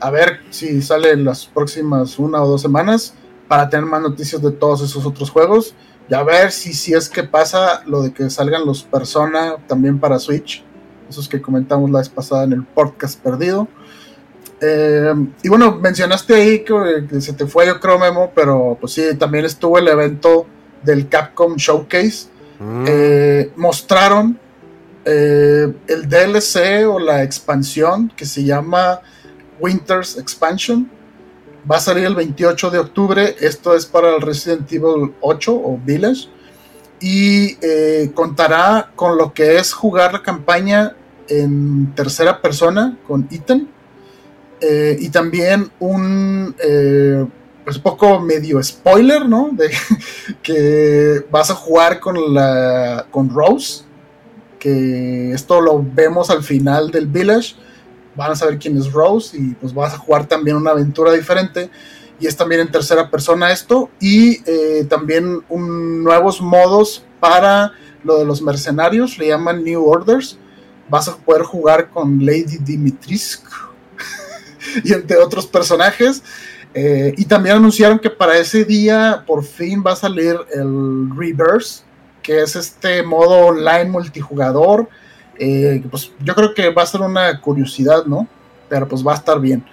S2: a ver si sale en las próximas una o dos semanas para tener más noticias de todos esos otros juegos y a ver si, si es que pasa lo de que salgan los Persona también para Switch, esos que comentamos la vez pasada en el podcast perdido. Eh, y bueno, mencionaste ahí que, se te fue, yo creo, Memo, pero pues sí, también estuvo el evento del Capcom Showcase. Mm. Eh, mostraron eh, el DLC o la expansión que se llama Winter's Expansion. Va a salir el 28 de octubre. Esto es para el Resident Evil 8 o Village. Y contará con lo que es jugar la campaña en tercera persona con Ethan. Eh, y también un eh, pues poco medio spoiler, ¿no? De <laughs> que vas a jugar con la con Rose. Que esto lo vemos al final del Village van a saber quién es Rose y pues vas a jugar también una aventura diferente. Y es también en tercera persona esto. Y eh, también un, nuevos modos para lo de los mercenarios, le llaman New Orders. Vas a poder jugar con Lady Dimitriscu <laughs> y entre otros personajes. Eh, y también anunciaron que para ese día por fin va a salir el Reverse, que es este modo online multijugador eh, pues yo creo que va a ser una curiosidad, ¿no? Pero pues va a estar bien.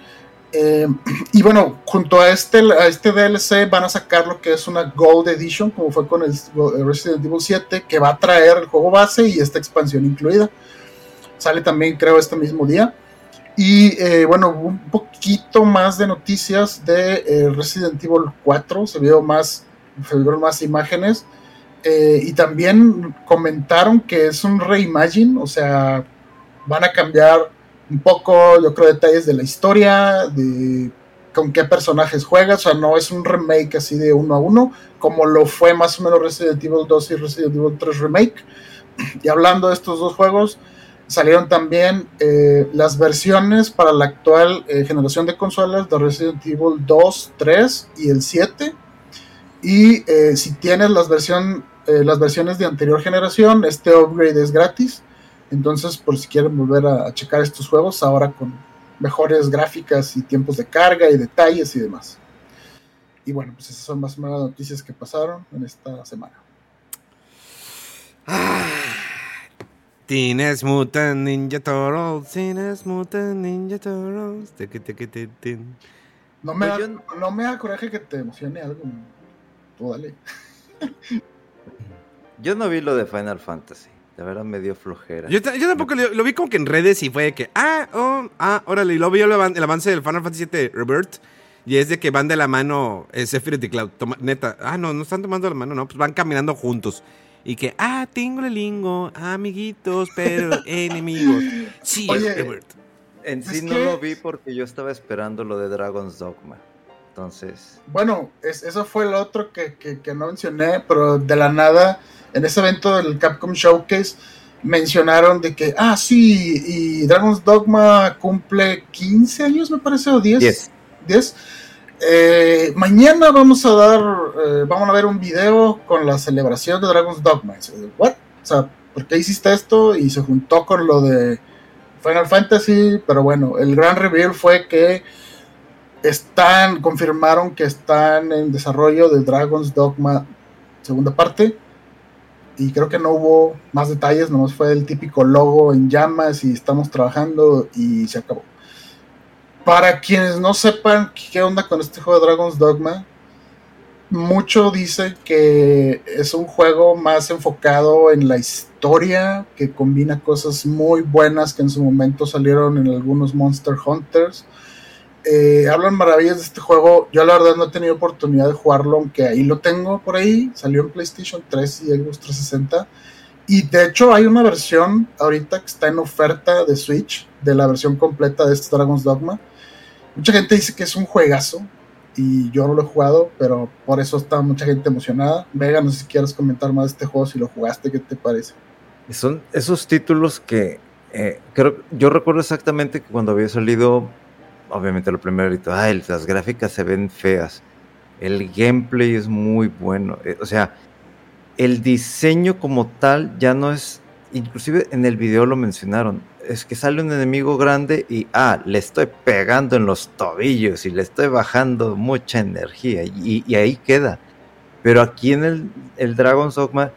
S2: Eh, <clears throat> y bueno, junto a este, a este DLC van a sacar lo que es una Gold Edition, como fue con el Resident Evil 7, que va a traer el juego base y esta expansión incluida. Sale también, creo, este mismo día. Y eh, bueno, un poquito más de noticias de Resident Evil 4. Se vio más, se vieron más imágenes. Eh, y también comentaron que es un reimagine, o sea, van a cambiar un poco, yo creo, detalles de la historia, de con qué personajes juegas, o sea, no es un remake así de uno a uno, como lo fue más o menos Resident Evil 2 y Resident Evil 3 Remake. <clears throat> Y hablando de estos dos juegos, salieron también eh, las versiones para la actual eh, generación de consolas de Resident Evil 2, 3 y el 7 Y eh, si tienes las, versión, las versiones de anterior generación, este upgrade es gratis. Entonces, por si quieren volver a, checar estos juegos, ahora con mejores gráficas y tiempos de carga y detalles y demás. Y bueno, pues esas son más o noticias que pasaron en esta semana.
S1: Teenage Mutant Ninja Turtles, Teenage Mutant Ninja Turtles.
S2: No me,
S3: Pues
S2: da,
S3: yo-
S2: no me da coraje que te emocione algo. Tú dale.
S3: Yo no vi lo de Final Fantasy. De verdad me dio flojera.
S1: Yo, yo tampoco lo, lo vi como que en redes y fue de que, ah, oh, ah, órale, y luego vi el, el avance del Final Fantasy VII Rebirth. Y es de que van de la mano eh, Sephiroth y Cloud. Toma- neta, ah, no, no están tomando la mano, no, pues van caminando juntos. Y que, ah, tingo lingo, amiguitos, pero <laughs> enemigos. Sí,
S2: Oye.
S3: En sí no
S2: que-
S3: lo vi porque yo estaba esperando lo de Dragon's Dogma. Entonces,
S2: Bueno, es- eso fue el otro que, que- que no mencioné, pero de la nada, en ese evento del Capcom Showcase, mencionaron de que, ah, sí, y Dragon's Dogma cumple 15 años, me parece, o 10.
S3: 10.
S2: 10. Eh, mañana vamos a dar, eh, vamos a ver un video con la celebración de Dragon's Dogma. Dice, ¿What? O sea, ¿por qué hiciste esto? Y se juntó con lo de Final Fantasy, pero bueno, el gran reveal fue que están, confirmaron que están en desarrollo de Dragon's Dogma segunda parte. Y creo que no hubo más detalles, nomás fue el típico logo en llamas y estamos trabajando y se acabó. Para quienes no sepan qué onda con este juego de Dragon's Dogma, mucho dice que es un juego más enfocado en la historia, que combina cosas muy buenas que en su momento salieron en algunos Monster Hunters. Eh, hablan maravillas de este juego. Yo la verdad no he tenido oportunidad de jugarlo, aunque ahí lo tengo por ahí. Salió en PlayStation 3 y Xbox 360. Y de hecho hay una versión ahorita que está en oferta de Switch, de la versión completa de este Dragon's Dogma. Mucha gente dice que es un juegazo y yo no lo he jugado, pero por eso está mucha gente emocionada. Vega, no sé si quieres comentar más de este juego, si lo jugaste, ¿qué te parece?
S3: son esos títulos que eh, creo, yo recuerdo exactamente que cuando había salido, obviamente lo primero, ay, las gráficas se ven feas. El gameplay es muy bueno. eh, o sea, el diseño como tal ya no es, inclusive en el video lo mencionaron, es que sale un enemigo grande y, ah, le estoy pegando en los tobillos y le estoy bajando mucha energía y, y ahí queda. Pero aquí en el, el Dragon's Dogma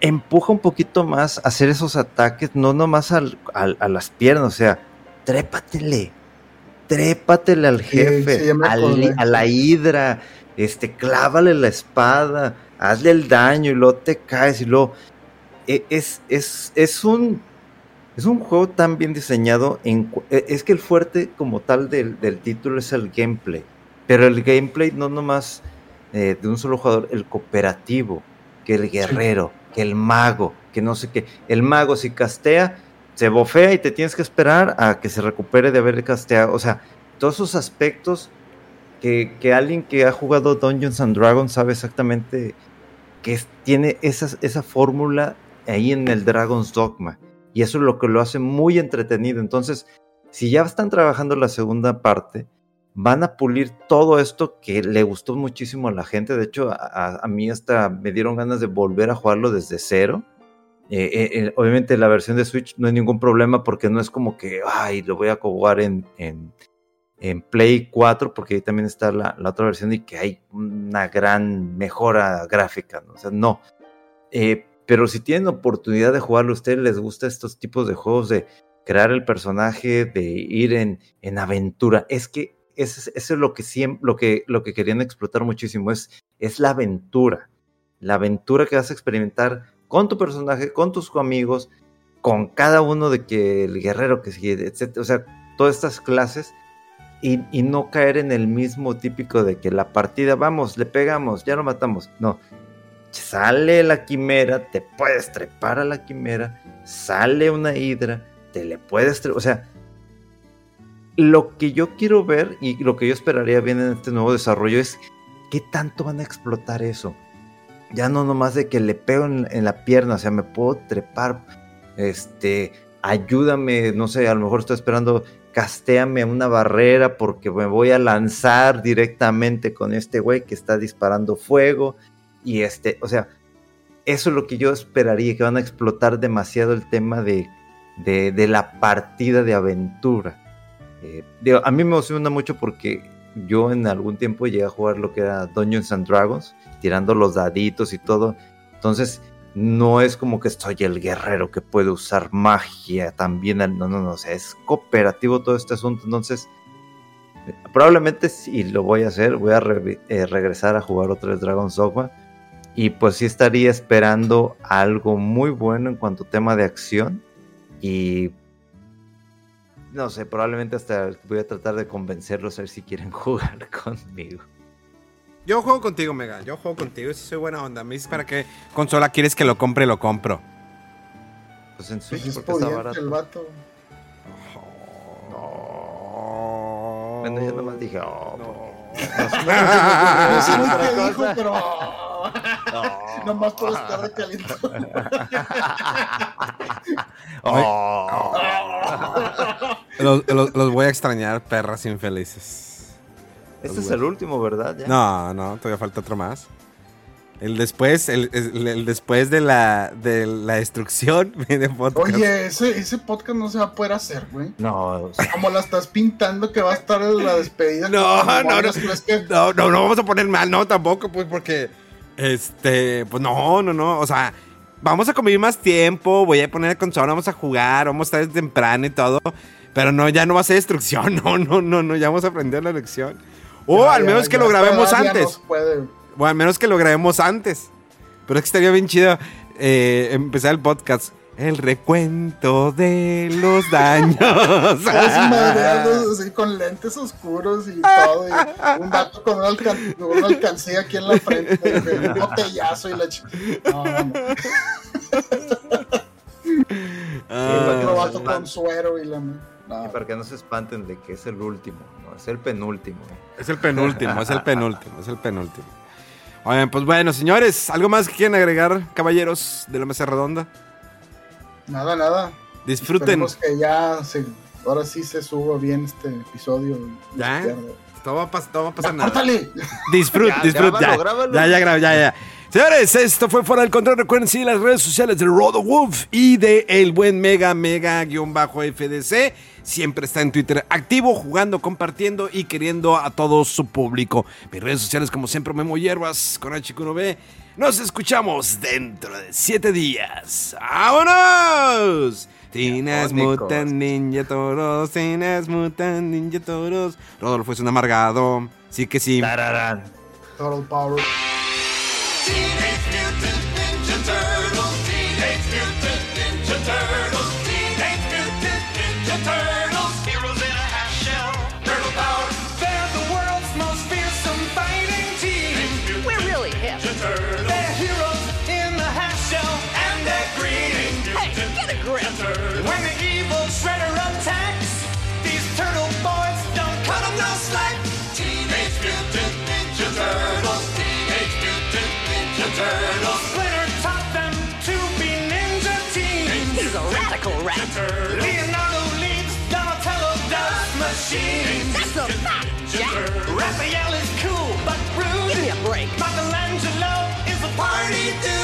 S3: empuja un poquito más a hacer esos ataques, no nomás al, al- a las piernas, o sea, trépatele, trépatele al jefe,
S2: sí,
S3: al-
S2: acordé.
S3: a la hidra, este, clávale la espada, hazle el daño y luego te caes y luego... e- Es, es, es un... Es un juego tan bien diseñado. En, e- es que el fuerte como tal del, del título es el gameplay. Pero el gameplay no nomás eh, de un solo jugador, el cooperativo, que el guerrero, que el mago, que no sé qué. El mago si castea, se bofea y te tienes que esperar a que se recupere de haber casteado. O sea, todos esos aspectos que, que alguien que ha jugado Dungeons and Dragons sabe exactamente que es- tiene esa, esa fórmula ahí en el Dragon's Dogma. Y eso es lo que lo hace muy entretenido. Entonces, si ya están trabajando la segunda parte, van a pulir todo esto que le gustó muchísimo a la gente. De hecho, a, mí hasta me dieron ganas de volver a jugarlo desde cero. Eh, eh, eh, obviamente la versión de Switch no hay ningún problema porque no es como que, ay, lo voy a jugar en, en, en Play 4 porque ahí también está la, la otra versión y que hay una gran mejora gráfica. ¿no? O sea, no. Pero si tienen oportunidad de jugarlo, a ustedes les gusta estos tipos de juegos de crear el personaje, de ir en, en aventura. Es que eso es, eso es lo que siempre, lo que, lo que querían explotar muchísimo, es, es la aventura. La aventura que vas a experimentar con tu personaje, con tus amigos, con cada uno de que el guerrero que sigue, etc. O sea, todas estas clases. Y, y no caer en el mismo típico de que la partida, vamos, le pegamos, ya lo matamos. No, sale la quimera, te puedes trepar a la quimera, sale una hidra, te le puedes trepar, o sea, lo que yo quiero ver y lo que yo esperaría bien en este nuevo desarrollo es qué tanto van a explotar eso. Ya no nomás de que le pego en, en la pierna, o sea, me puedo trepar, este, ayúdame, no sé, a lo mejor estoy esperando, castéame una barrera porque me voy a lanzar directamente con este güey que está disparando fuego. Y este, o sea, eso es lo que yo esperaría, que van a explotar demasiado el tema de, de, la partida de aventura. Eh, a mí me emociona mucho porque yo en algún tiempo llegué a jugar lo que era Dungeons and Dragons, tirando los daditos y todo. Entonces, no es como que soy el guerrero que puede usar magia también. No, no, no, o sea, es cooperativo todo este asunto. Entonces, probablemente si lo voy a hacer, voy a eh, regresar a jugar otra vez Dragon's Dogma. Y pues sí estaría esperando algo muy bueno en cuanto a tema de acción. Y no sé, probablemente hasta voy a tratar de convencerlos a ver si quieren <laughs> jugar conmigo.
S1: Yo juego contigo, Mega. Yo juego contigo. Si soy buena onda. Me dices para qué consola quieres que lo compre, lo compro.
S3: Pues en Switch,
S2: pues porque está barato. El vato.
S3: Oh, bueno, yo nomás dije, oh.
S2: No. No <laughs> sé qué <laughs> dijo, pero. No. <laughs> Nomás puedo estar de caliente. <laughs>
S1: oh. los, los, los voy a extrañar, perras infelices.
S3: Este es el último, ¿verdad?
S1: No, no, todavía falta otro más. El después, el, después de la, de la destrucción <laughs>
S2: de podcast. Oye, ese, ese podcast no se va a poder hacer, güey.
S3: No.
S2: Como la estás pintando que va a estar en la despedida.
S1: No, no, no, no, no, no vamos a poner mal, no, tampoco, pues, porque, este, pues no, no, no, o sea, vamos a convivir más tiempo, voy a poner el consola, vamos a jugar, vamos a estar desde temprano y todo, pero no, ya no va a ser destrucción, <laughs> no, no, no, no, ya vamos a aprender la lección. O al menos que lo grabemos antes. O al menos que lo grabemos antes. Pero es que estaría bien chido eh, empezar el podcast. El recuento de los daños. <laughs>
S2: así con lentes oscuros y todo. Y un dato con una, alcancía aquí en la frente. un botellazo y la chica. No, no. Ah, otro vato con suero y la.
S3: Y para que no se espanten de que es el último, no, es el penúltimo.
S1: Es el penúltimo, es el penúltimo, es el penúltimo. Oigan, pues bueno, señores, ¿algo más que quieren agregar, caballeros de la mesa redonda?
S2: Nada, nada.
S1: Disfruten.
S2: Esperemos que ya se, ahora sí se suba bien este episodio.
S1: Ya. Todo va, a pasar nada.
S2: Disfrut, <laughs>
S1: disfrut, ya. Ya, ya, ya, ya, ya. Señores, esto fue Fuera del Control. Recuerden seguir las redes sociales de Rodo Wolf y de El Buen Mega Mega guion bajo FDC. Siempre está en Twitter activo, jugando, compartiendo y queriendo a todo su público. Mis redes sociales, como siempre, Memo Hierbas con H1B. Nos escuchamos dentro de siete días. ¡Vámonos! Tienes Mutant Ninja Toros, Tienes Mutant Ninja Toros. Rodolfo es un amargado. Sí que sí.
S2: Total Power. Turtle. Leonardo leads, Donatello does machine. That's a fact, Jack. Raphael is cool but rude. Give me a break. Michelangelo is a party dude.